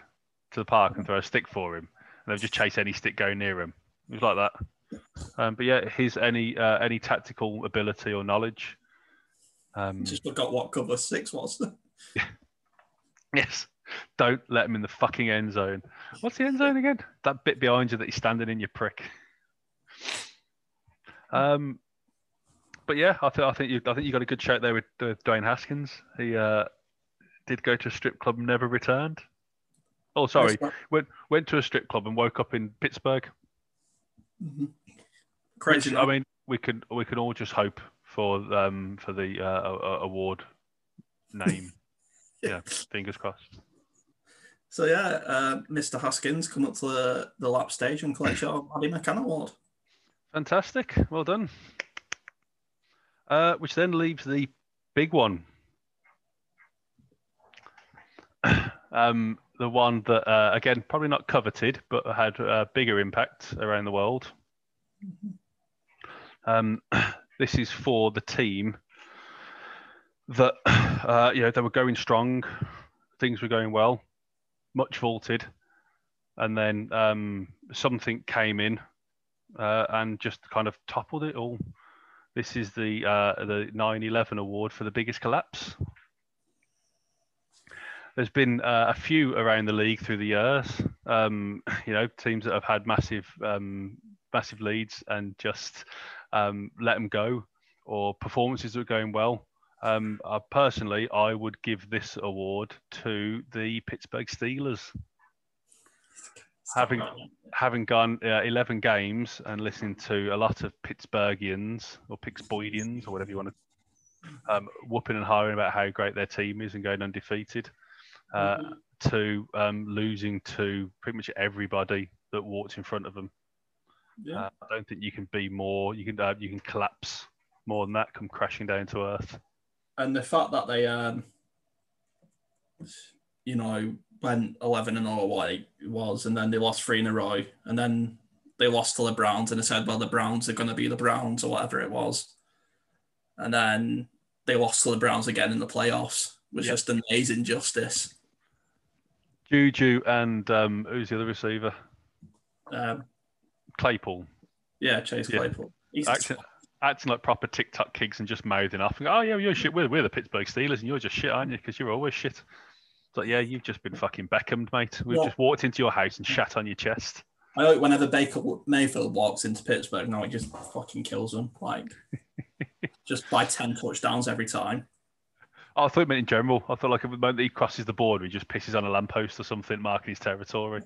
to the park and throw a stick for him, they'll just chase any stick going near him. It was like that. Um, but yeah, his any uh, any tactical ability or knowledge. Um, just forgot what cover six was Yes. Don't let him in the fucking end zone. What's the end zone again? That bit behind you that he's standing in, your prick. Um, but yeah, I think I think you I think you got a good shout there with uh, Dwayne Haskins. He uh, did go to a strip club, and never returned. Oh, sorry, went went to a strip club and woke up in Pittsburgh. Mhm. Crazy. Which, I mean, we could we can all just hope for um for the uh, award name. yeah, fingers crossed. So yeah, uh, Mr. Haskins, come up to the, the lap stage and collect your Maddie McCann award. Fantastic. Well done. Uh, which then leaves the big one. um, the one that, uh, again, probably not coveted, but had a bigger impact around the world. Um, this is for the team that, uh, you know, they were going strong, things were going well, much vaulted, and then um, something came in uh, and just kind of toppled it all. This is the uh, the 9/11 award for the biggest collapse. There's been uh, a few around the league through the years. Um, you know, teams that have had massive um, massive leads and just um, let them go, or performances that are going well. Um, personally, I would give this award to the Pittsburgh Steelers having having gone uh, 11 games and listening to a lot of Pittsburghians or Pittsburghians or whatever you want to um, whooping and hiring about how great their team is and going undefeated, uh, mm-hmm. to um, losing to pretty much everybody that walks in front of them. Yeah. Uh, I don't think you can be more. You can uh, you can collapse more than that. Come crashing down to earth. And the fact that they, um, you know, went 11 and 0 what it was, and then they lost three in a row, and then they lost to the Browns, and they said, well, the Browns are going to be the Browns or whatever it was. And then they lost to the Browns again in the playoffs, which yep. just amazing justice. Juju and um, who's the other receiver? Um, Claypool. Yeah, Chase Claypool. Yeah. Acting, acting, like proper TikTok kids and just mouthing off. And, go, oh, yeah, you're shit. We're, we're the Pittsburgh Steelers and you're just shit, aren't you? Because you're always shit. It's like, yeah, you've just been fucking Beckhammed, mate. We've yeah. just walked into your house and shat on your chest. I know whenever Baker Mayfield walks into Pittsburgh, now he just fucking kills them, like just by ten touchdowns every time. I thought it meant in general. I thought like at the moment he crosses the board, he just pisses on a lamppost or something, marking his territory.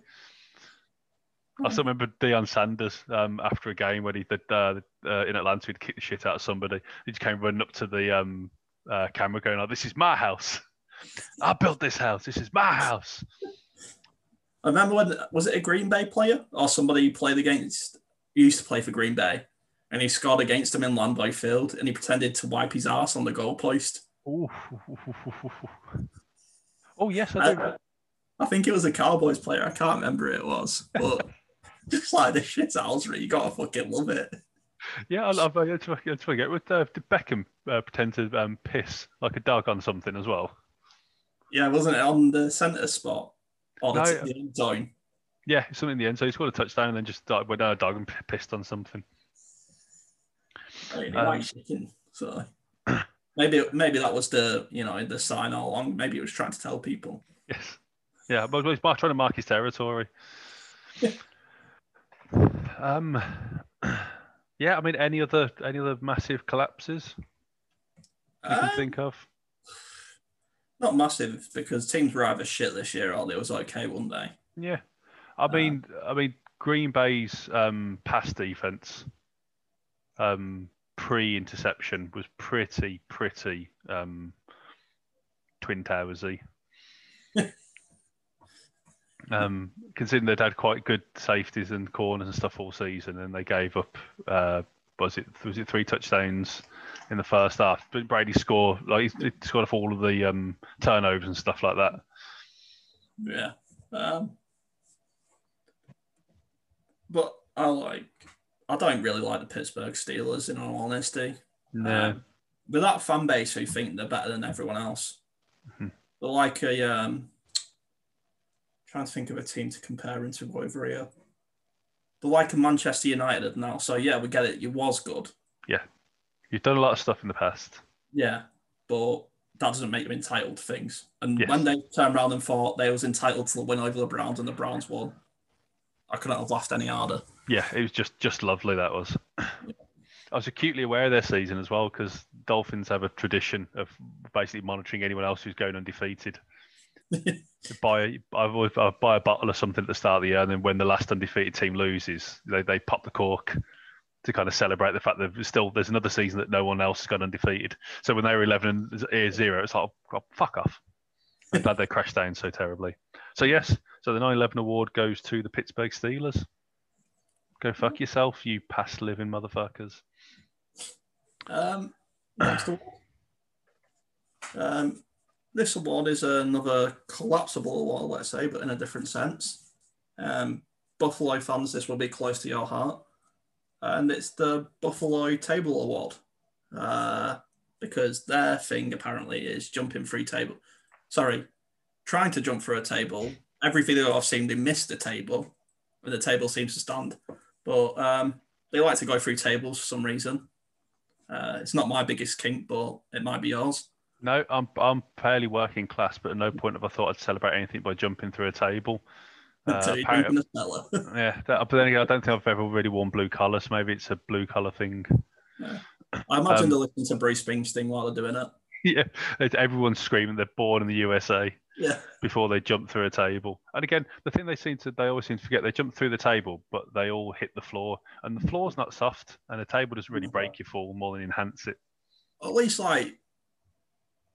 I still remember Deion Sanders um, after a game when he did uh, uh, in Atlanta, he'd kick the shit out of somebody. He just came running up to the um, uh, camera, going, "Oh, this is my house." I built this house. This is my house. I remember when was it a Green Bay player or somebody who played against used to play for Green Bay and he scored against him in Lambeau Field and he pretended to wipe his ass on the goalpost. Oh, oh yes, I do. I, I, think it was a Cowboys player. I can't remember who it was, but just like the shit Alsbury, you gotta fucking love it. Yeah, I love. I forget. With uh, did Beckham uh, pretend to um, piss like a dog on something as well? Yeah, wasn't it on the centre spot or the, no, the end zone? Yeah, something in the end. So he scored a touchdown and then just uh, went down a dog and pissed on something. I mean, um, shaking, so maybe maybe that was the you know the sign all along. Maybe it was trying to tell people. Yes. Yeah, but he's trying to mark his territory. um. Yeah, I mean, any other any other massive collapses you can um, think of? not massive because teams were either shit this year or they was okay one day. Yeah, I mean, uh, I mean, Green Bay's um, pass defense um, pre-interception was pretty, pretty um, twin towersy. um, considering they'd had quite good safeties and corners and stuff all season, and they gave up. Uh, was it was it three touchdowns in the first half. But Brady score like he scored off all of the um, turnovers and stuff like that. Yeah, um, but I like. I don't really like the Pittsburgh Steelers, in all honesty. No. Um, with that fan base who think they're better than everyone else, mm-hmm. they're like a. Um, trying to think of a team to compare into over here. They're like a Manchester United now. So yeah, we get it. You was good. Yeah. You've done a lot of stuff in the past. Yeah, but that doesn't make them entitled to things. And yes. when they turned around and thought they was entitled to the win over the Browns and the Browns won, I couldn't have laughed any harder. Yeah, it was just just lovely. That was. Yeah. I was acutely aware of their season as well because Dolphins have a tradition of basically monitoring anyone else who's going undefeated. buy I always buy a bottle of something at the start of the year, and then when the last undefeated team loses, they, they pop the cork to kind of celebrate the fact that there's still there's another season that no one else has gone undefeated. So when they were 11 and eh, 0, it's like, oh, oh, fuck off. I'm glad they crashed down so terribly. So yes, so the 9/11 award goes to the Pittsburgh Steelers. Go fuck yourself, you past living motherfuckers. Um, next. Um, this award is another collapsible award, let's say, but in a different sense. Um, Buffalo fans, this will be close to your heart and it's the Buffalo Table Award uh, because their thing apparently is jumping through table. Sorry, trying to jump through a table every video I've seen, they miss the table, and the table seems to stand. But um, they like to go through tables for some reason. Uh, it's not my biggest kink, but it might be yours. No, I'm I'm fairly working class, but at no point have I thought I'd celebrate anything by jumping through a table. Uh, Until you apparently- drink in the cellar. yeah, that, but then again, I don't think I've ever really worn blue collar, so maybe it's a blue collar thing. I imagine Um, they're listening to Bruce Springsteen while they're doing it. yeah, everyone's screaming they're born in the USA Yeah. before they jump through a table. And again, the thing they seem to they always seem to forget they jump through the table, but they all hit the floor, and the floor's not soft, and the table doesn't really break your fall more than enhance it. At least like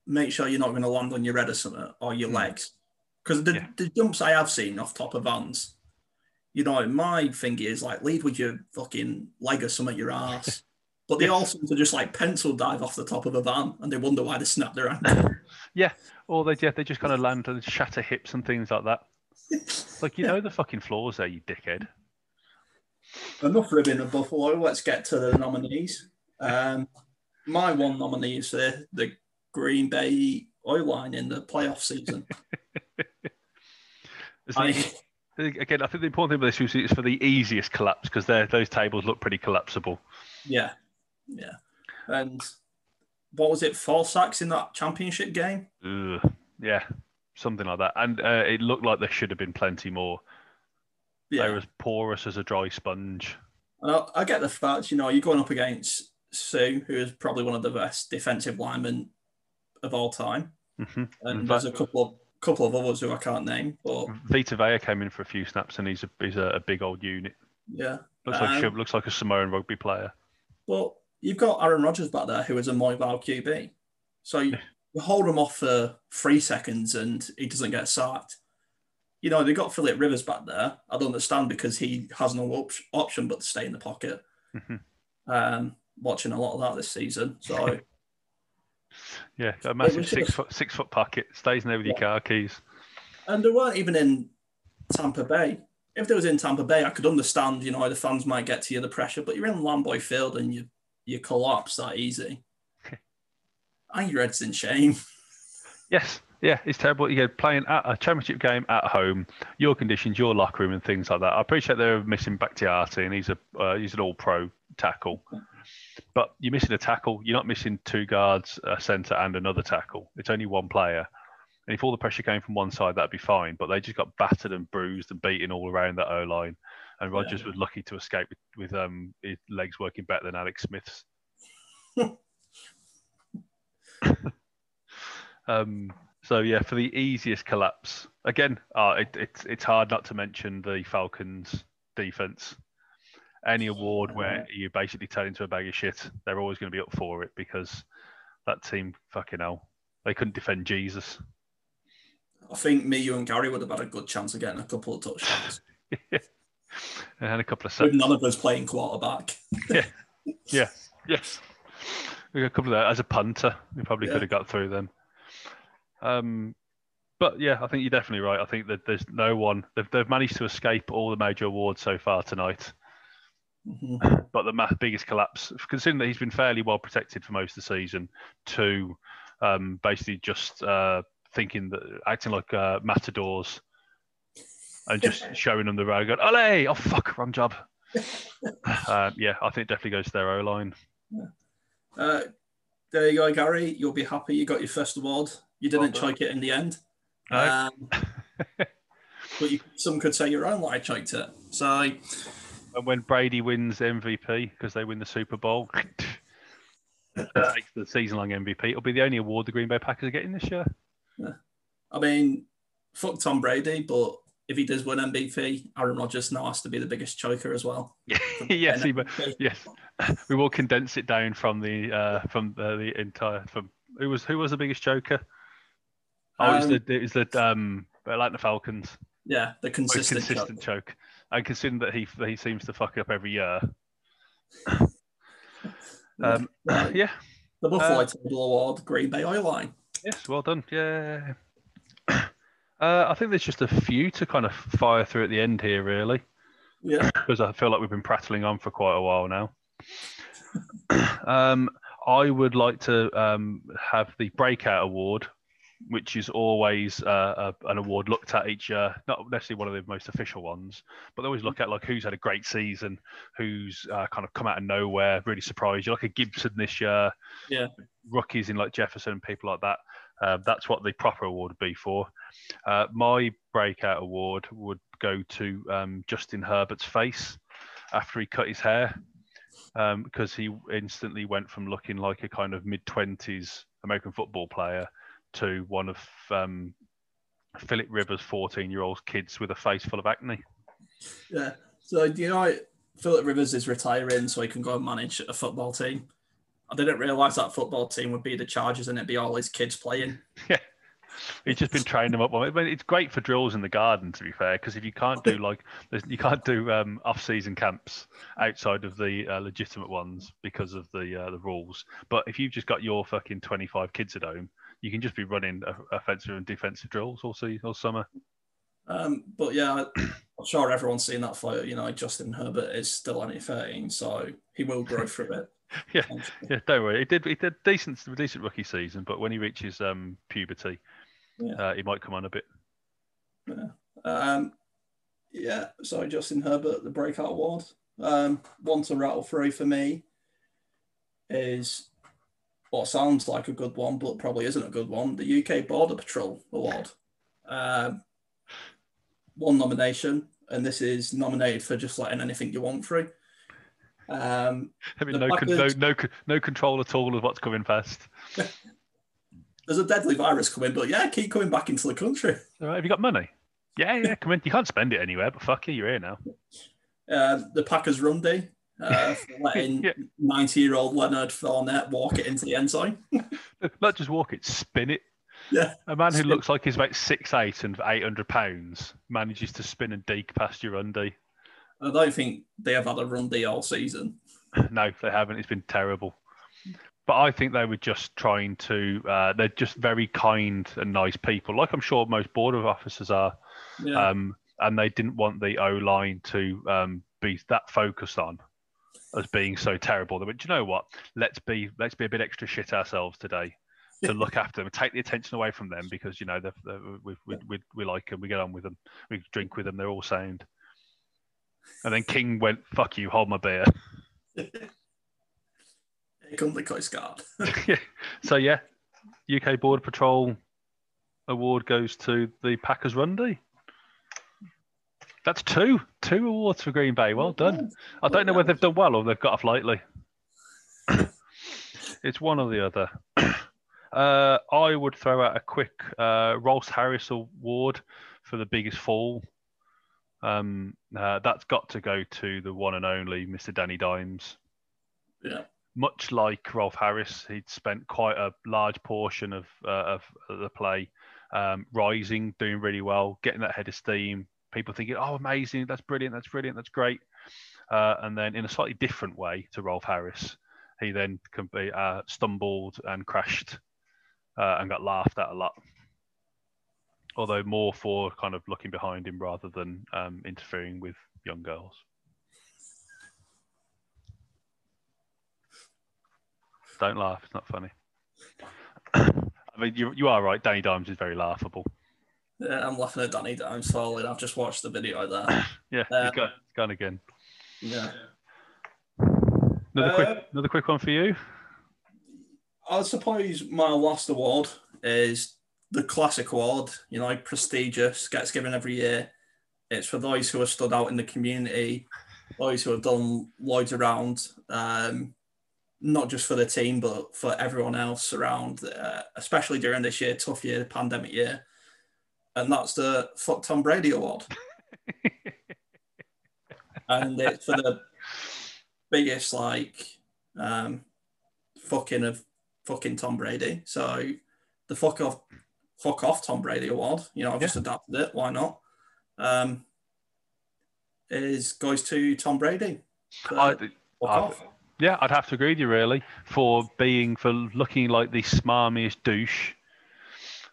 make sure you're not going to land on your head or something or your Hmm. legs. Because the, Yeah. the jumps I have seen off top of vans, you know, my thing is like lead with your fucking leg or something, your ass. But they Yeah. all seem to just like pencil dive off the top of a van and they wonder why they snapped their ankle. Yeah, or they yeah, they just kind of land and shatter hips and things like that. Like you know the fucking floors there, you dickhead. Enough ribbing of Buffalo. Let's get to the nominees. Um, my one nominee is the, the Green Bay O line in the playoff season. I, again, I think the important thing about this is it's for the easiest collapse because those tables look pretty collapsible. yeah, yeah. And what was it? Four sacks in that championship game. Ugh. Yeah, something like that. And uh, it looked like there should have been plenty more. They're as porous as a dry sponge. and I, I get the fact. You know, you're going up against Suh, who is probably one of the best defensive linemen of all time, hmm and In there's a couple of couple of others who I can't name, but Vita Vea came in for a few snaps, and he's a he's a, a big old unit. yeah. Looks like Um, looks like a Samoan rugby player. But you've got Aaron Rodgers back there, who is a mobile QB. So you, you hold him off for three seconds and he doesn't get sacked. You know, they got Philip Rivers back there. I don't understand because he has no op- option but to stay in the pocket. Mhm. Um, watching a lot of that this season. So, Yeah, a massive six foot six foot pocket. Stays in there with your car keys. and they weren't even in Tampa Bay. If they was in Tampa Bay, I could understand, you know, the fans might get to you, the pressure, but you're in Lambeau Field and you you collapse that easy. I think your head's in shame. Yes, yeah, it's terrible. You're playing at a championship game at home, your conditions, your locker room, and things like that. I appreciate they're missing Bakhtiari, and he's a uh, he's an all-pro tackle, but you're missing a tackle. You're not missing two guards, a centre, and another tackle. It's only one player, and if all the pressure came from one side, that'd be fine. But they just got battered and bruised and beaten all around that O line, and Rodgers was lucky to escape with, with um his legs working better than Alex Smith's. Um, so yeah, for the easiest collapse, again, uh, it, it's it's hard not to mention the Falcons' defense. Any award where you basically turn into a bag of shit, they're always going to be up for it because that team, fucking hell, they couldn't defend Jesus. I think me, you, and Gary would have had a good chance of getting a couple of touchdowns. and a couple of with none of us playing quarterback. Yeah, yeah, yes. We got a couple of that as a punter. We probably Yeah. could have got through them. Um, but yeah, I think you're definitely right. I think that there's no one. They've, they've managed to escape all the major awards so far tonight. Mhm. But the biggest collapse, considering that he's been fairly well protected for most of the season, to um, basically just uh, thinking that acting like uh, matadors and just showing them the road, going, "Ole! Oh fuck, wrong job." uh, yeah, I think it definitely goes to their O line. Uh, there you go, Gary. You'll be happy you got your first award. You didn't Well choke it in the end. No. Um, but you, some could say your own lie choked it. So And when Brady wins MVP because they win the Super Bowl, takes the season-long MVP. It'll be the only award the Green Bay Packers are getting this year. I mean, fuck Tom Brady, but if he does win MVP, Aaron Rodgers now has to be the biggest choker as well. yes, he, yes. We will condense it down from the uh, from the, the entire from who was who was the biggest choker? Oh, it's Um, the it's the um Atlanta Falcons Yeah, the consistent, consistent choker. choke. And considering that he he seems to fuck up every year, um, yeah, The Buffalo uh, Table Award, Green Bay O Line. Yes, well done. Yeah. Uh, I think there's just a few to kind of fire through at the end here, really, Yeah. because I feel like we've been prattling on for quite a while now. um, I would like to um, have the Breakout Award which is always uh, a, an award looked at each year. Not necessarily one of the most official ones, but they always look at like who's had a great season, who's uh, kind of come out of nowhere, really surprised you. Like a Gibson this year, Yeah. rookies in like Jefferson and people like that. Uh, that's what the proper award would be for. Uh, my breakout award would go to um, Justin Herbert's face after he cut his hair um, because he instantly went from looking like a kind of mid 20s American football player to one of um, Philip Rivers' 14 year old kids with a face full of acne. Yeah. So do you know Philip Rivers is retiring so he can go and manage a football team? I didn't realise that football team would be the Chargers and it'd be all his kids playing. Yeah. He's just been training them up. I mean, it's great for drills in the garden, to be fair, because if you can't do like you can't do um, off-season camps outside of the uh, legitimate ones because of the uh, the rules. But if you've just got your fucking 25 kids at home, you can just be running offensive and defensive drills all, se- all summer. Um, but yeah, I'm sure everyone's seen that photo. You know, Justin Herbert is still only 13, so he will grow through it. Yeah. Yeah, don't worry. He did he did decent decent rookie season, but when he reaches um, puberty, Yeah. uh, he might come on a bit. Yeah. Um, yeah, so Justin Herbert, the breakout award. Um, one to rattle through for me is what sounds like a good one, but probably isn't a good one. The UK Border Patrol Award. Um, one nomination, and this is nominated for just letting anything you want through. Um, I mean, no, no, no, no control at all of what's coming past. there's a deadly virus coming, but yeah, keep coming back into the country. All right, have you got money? Yeah, yeah, come in. You can't spend it anywhere, but fuck you, you're here now. Uh, the Packers run D, uh, for letting Yeah. 90 year old Leonard Fournette walk it into the end zone. Not just walk it, spin it. Yeah. A man who looks like he's about six eight and 800 pounds manages to spin and deke past your undie. I don't think they have had a run D all season. No, they haven't. It's been terrible. But I think they were just trying to, uh, they're just very kind and nice people, like I'm sure most border officers are. Yeah. Um, and they didn't want the O line to um, be that focused on as being so terrible. They went, "Do you know what? Let's be let's be a bit extra shit ourselves today to look after them, take the attention away from them because you know they're, they're, we, we, we, we like them, we get on with them, we drink with them, they're all sound. And then King went, "Fuck you, hold my beer." Here comes the Coast Guard. so yeah, UK Border Patrol award goes to the Packers Rundy. That's two, two awards for Green Bay. Well done. I don't know whether they've done well or they've got off lightly. it's one or the other. Uh, I would throw out a quick uh, Rolf Harris Award for the biggest fall. Um, uh, that's got to go to the one and only Mr. Danny Dimes. Yeah. Much like Rolf Harris, he'd spent quite a large portion of uh, of the play um, rising, doing really well, getting that head of steam. People thinking, "Oh, amazing! That's brilliant! That's brilliant! That's great!" Uh, and then, in a slightly different way to Rolf Harris, he then uh, stumbled and crashed uh, and got laughed at a lot. Although more for kind of looking behind him rather than um, interfering with young girls. Don't laugh; it's not funny. I mean, you you are right. Danny Dimes is very laughable. Yeah, I'm laughing at Danny Dimes falling. I've just watched the video there. Yeah, Um, he's gone, he's gone again. Yeah. Another Uh, quick, another quick one for you. I suppose my last award is the classic award, you know, prestigious, gets given every year. It's for those who have stood out in the community, those who have done loads around, um, not just for the team, but for everyone else around, uh, especially during this year, tough year, pandemic year. And that's the Fuck Tom Brady Award. and it's for the biggest, like, um, fucking of fucking Tom Brady. So the fuck off, fuck off Tom Brady award. You know, I've just adapted it. Why not? Um, is goes to Tom Brady. So, I, fuck I- off. yeah, I'd have to agree with you really for being for looking like the smarmiest douche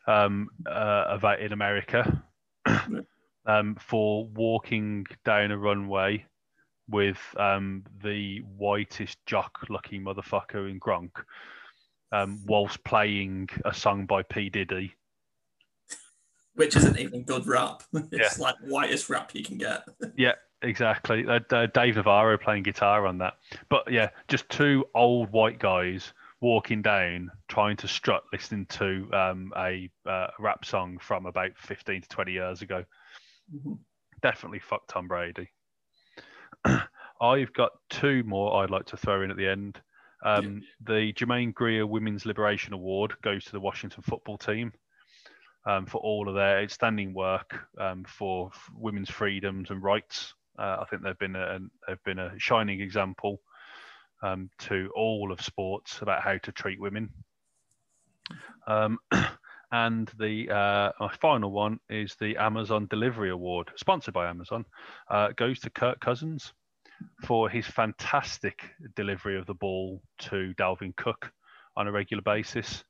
um, uh, about in America, um, for walking down a runway with um, the whitest jock-looking motherfucker in Gronk, um, whilst playing a song by P Diddy which isn't even good rap. It's Yeah. like whitest rap you can get. Yeah, exactly. Uh, uh, Dave Navarro playing guitar on that. But yeah, just two old white guys walking down trying to strut listening to um, a uh, rap song from about 15 to 20 years ago. Mhm. Definitely fuck Tom Brady. I've got two more I'd like to throw in at the end. Um, The Germaine Greer Women's Liberation Award goes to the Washington football team um, for all of their outstanding work um, for women's freedoms and rights. Uh, I think they've been a, they've been a shining example um, to all of sports about how to treat women. Um, and the uh, my final one is the Amazon Delivery Award, sponsored by Amazon. Uh, goes to Kirk Cousins for his fantastic delivery of the ball to Dalvin Cook on a regular basis.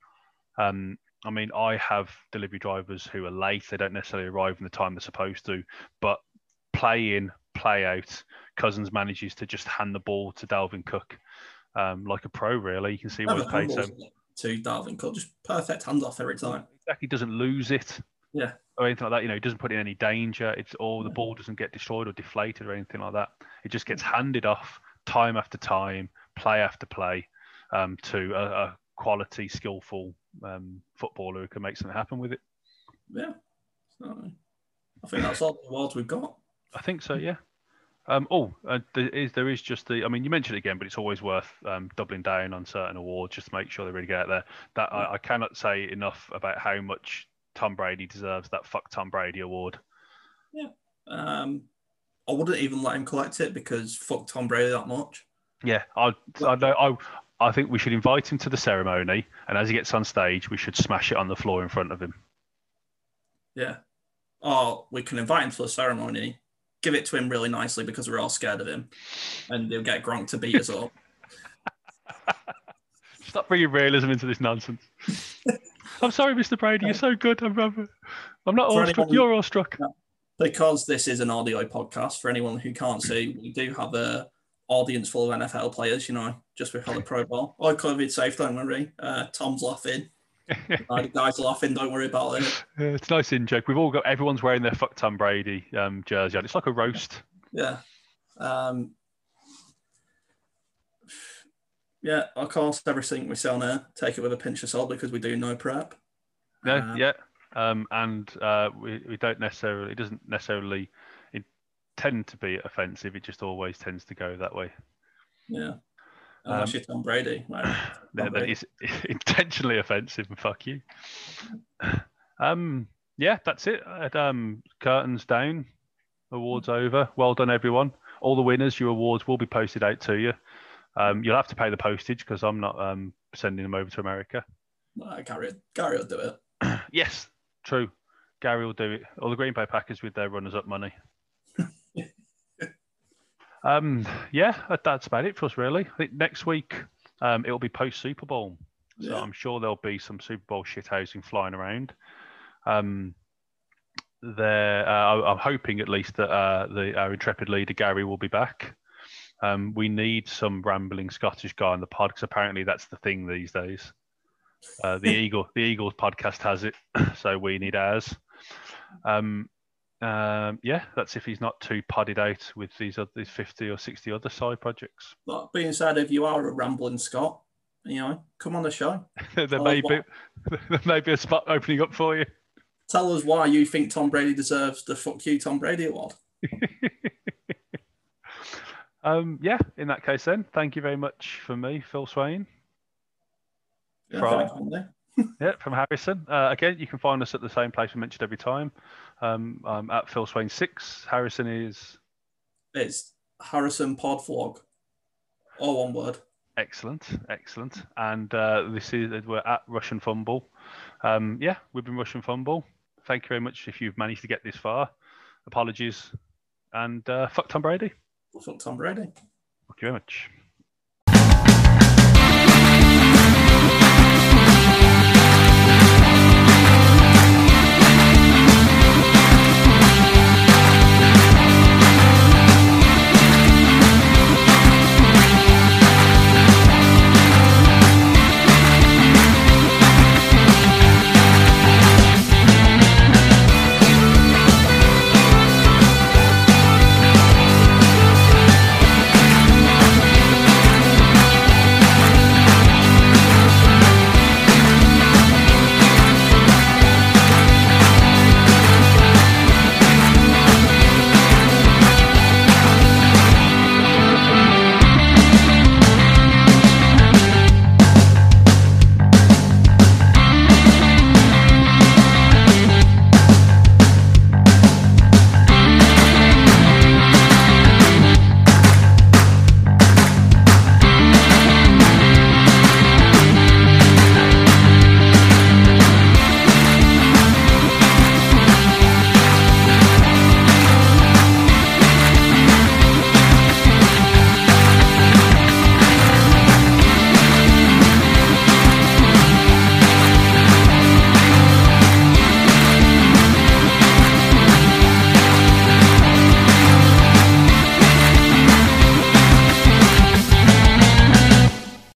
Um, I mean, I have delivery drivers who are late; they don't necessarily arrive in the time they're supposed to, but play in, play out. Cousins manages to just hand the ball to Dalvin Cook um, like a pro. Really, you can see what he's paid so handles it to Dalvin Cook, just perfect handoff every time. exactly doesn't lose it. Yeah. Or anything like that. You know, he doesn't put in any danger. It's all the ball doesn't get destroyed or deflated or anything like that. It just gets handed off time after time, play after play, um, to a, a quality, skillful um, footballer who can make something happen with it. Yeah. So, I think that's all the awards we've got. I think so, yeah. Um, oh, uh, there is there is just the. I mean, you mentioned it again, but it's always worth um, doubling down on certain awards just to make sure they really get out there. That I, I cannot say enough about how much Tom Brady deserves that "fuck Tom Brady" award. Yeah. Um, I wouldn't even let him collect it because fuck Tom Brady that much. Yeah, I I know I I think we should invite him to the ceremony, and as he gets on stage, we should smash it on the floor in front of him. Yeah. Or we can invite him to the ceremony, give it to him really nicely because we're all scared of him, and they'll get Gronk to beat us up. Stop bringing realism into this nonsense. I'm sorry, Mr. Brady. You're so good. I'm, I'm, I'm not For awestruck. anyone- You're awestruck. because this is an audio podcast for anyone who can't see we do have a audience full of nfl players you know just before the pro bowl oh covid safe don't worry uh, tom's laughing uh, the guys laughing don't worry about it Yeah, it's a nice in joke. We've all got everyone's wearing their "fuck Tom Brady" um, jersey on. It's like a roast. yeah um, yeah course everything we on air take it with a pinch of salt because we do no prep No, Uh, yeah, um, and uh, we we don't necessarily. It doesn't necessarily intend to be offensive. It just always tends to go that way. yeah unless Um, you're tom brady like, Tom then Brady. it's intentionally offensive and fuck you. Um, yeah, that's it. Um, curtains down, awards over. Well done, everyone. All the winners, your awards will be posted out to you. Um, you'll have to pay the postage because I'm not um, sending them over to America. Gary, Gary will do it Yes, true. Gary will do it. All the Green Bay Packers with their runners-up money. um, yeah, that's about it for us, really. I think next week um, it'll be post Super Bowl, so Yeah. I'm sure there'll be some Super Bowl shithousing flying around. Um, there, uh, I'm hoping at least that uh, the our intrepid leader Gary will be back. Um, we need some rambling Scottish guy on the pod because apparently that's the thing these days. Uh, the Eagle, the Eagles podcast has it, so we need ours. Um, um, yeah, that's if he's not too podded out with these other, these fifty or sixty other side projects. That being said, if you are a rambling Scot, you know, come on the show. there may be there may be a spot opening up for you. Tell us why you think Tom Brady deserves the "fuck you, Tom Brady" award. Um, yeah, in that case, then thank you very much for me, Phil Swain. Yeah, thanks, Yeah, from Harrison. Uh, again, you can find us at the same place we mentioned every time. Um, I'm at Phil Swain six. Harrison is It's Harrison Pod Vlog, all one word. excellent, excellent. And uh, this is we're at Russian Fumble. Um, yeah, we've been Russian Fumble. Thank you very much if you've managed to get this far. Apologies, and uh, fuck Tom Brady. Fuck Tom Brady. Thank you very much.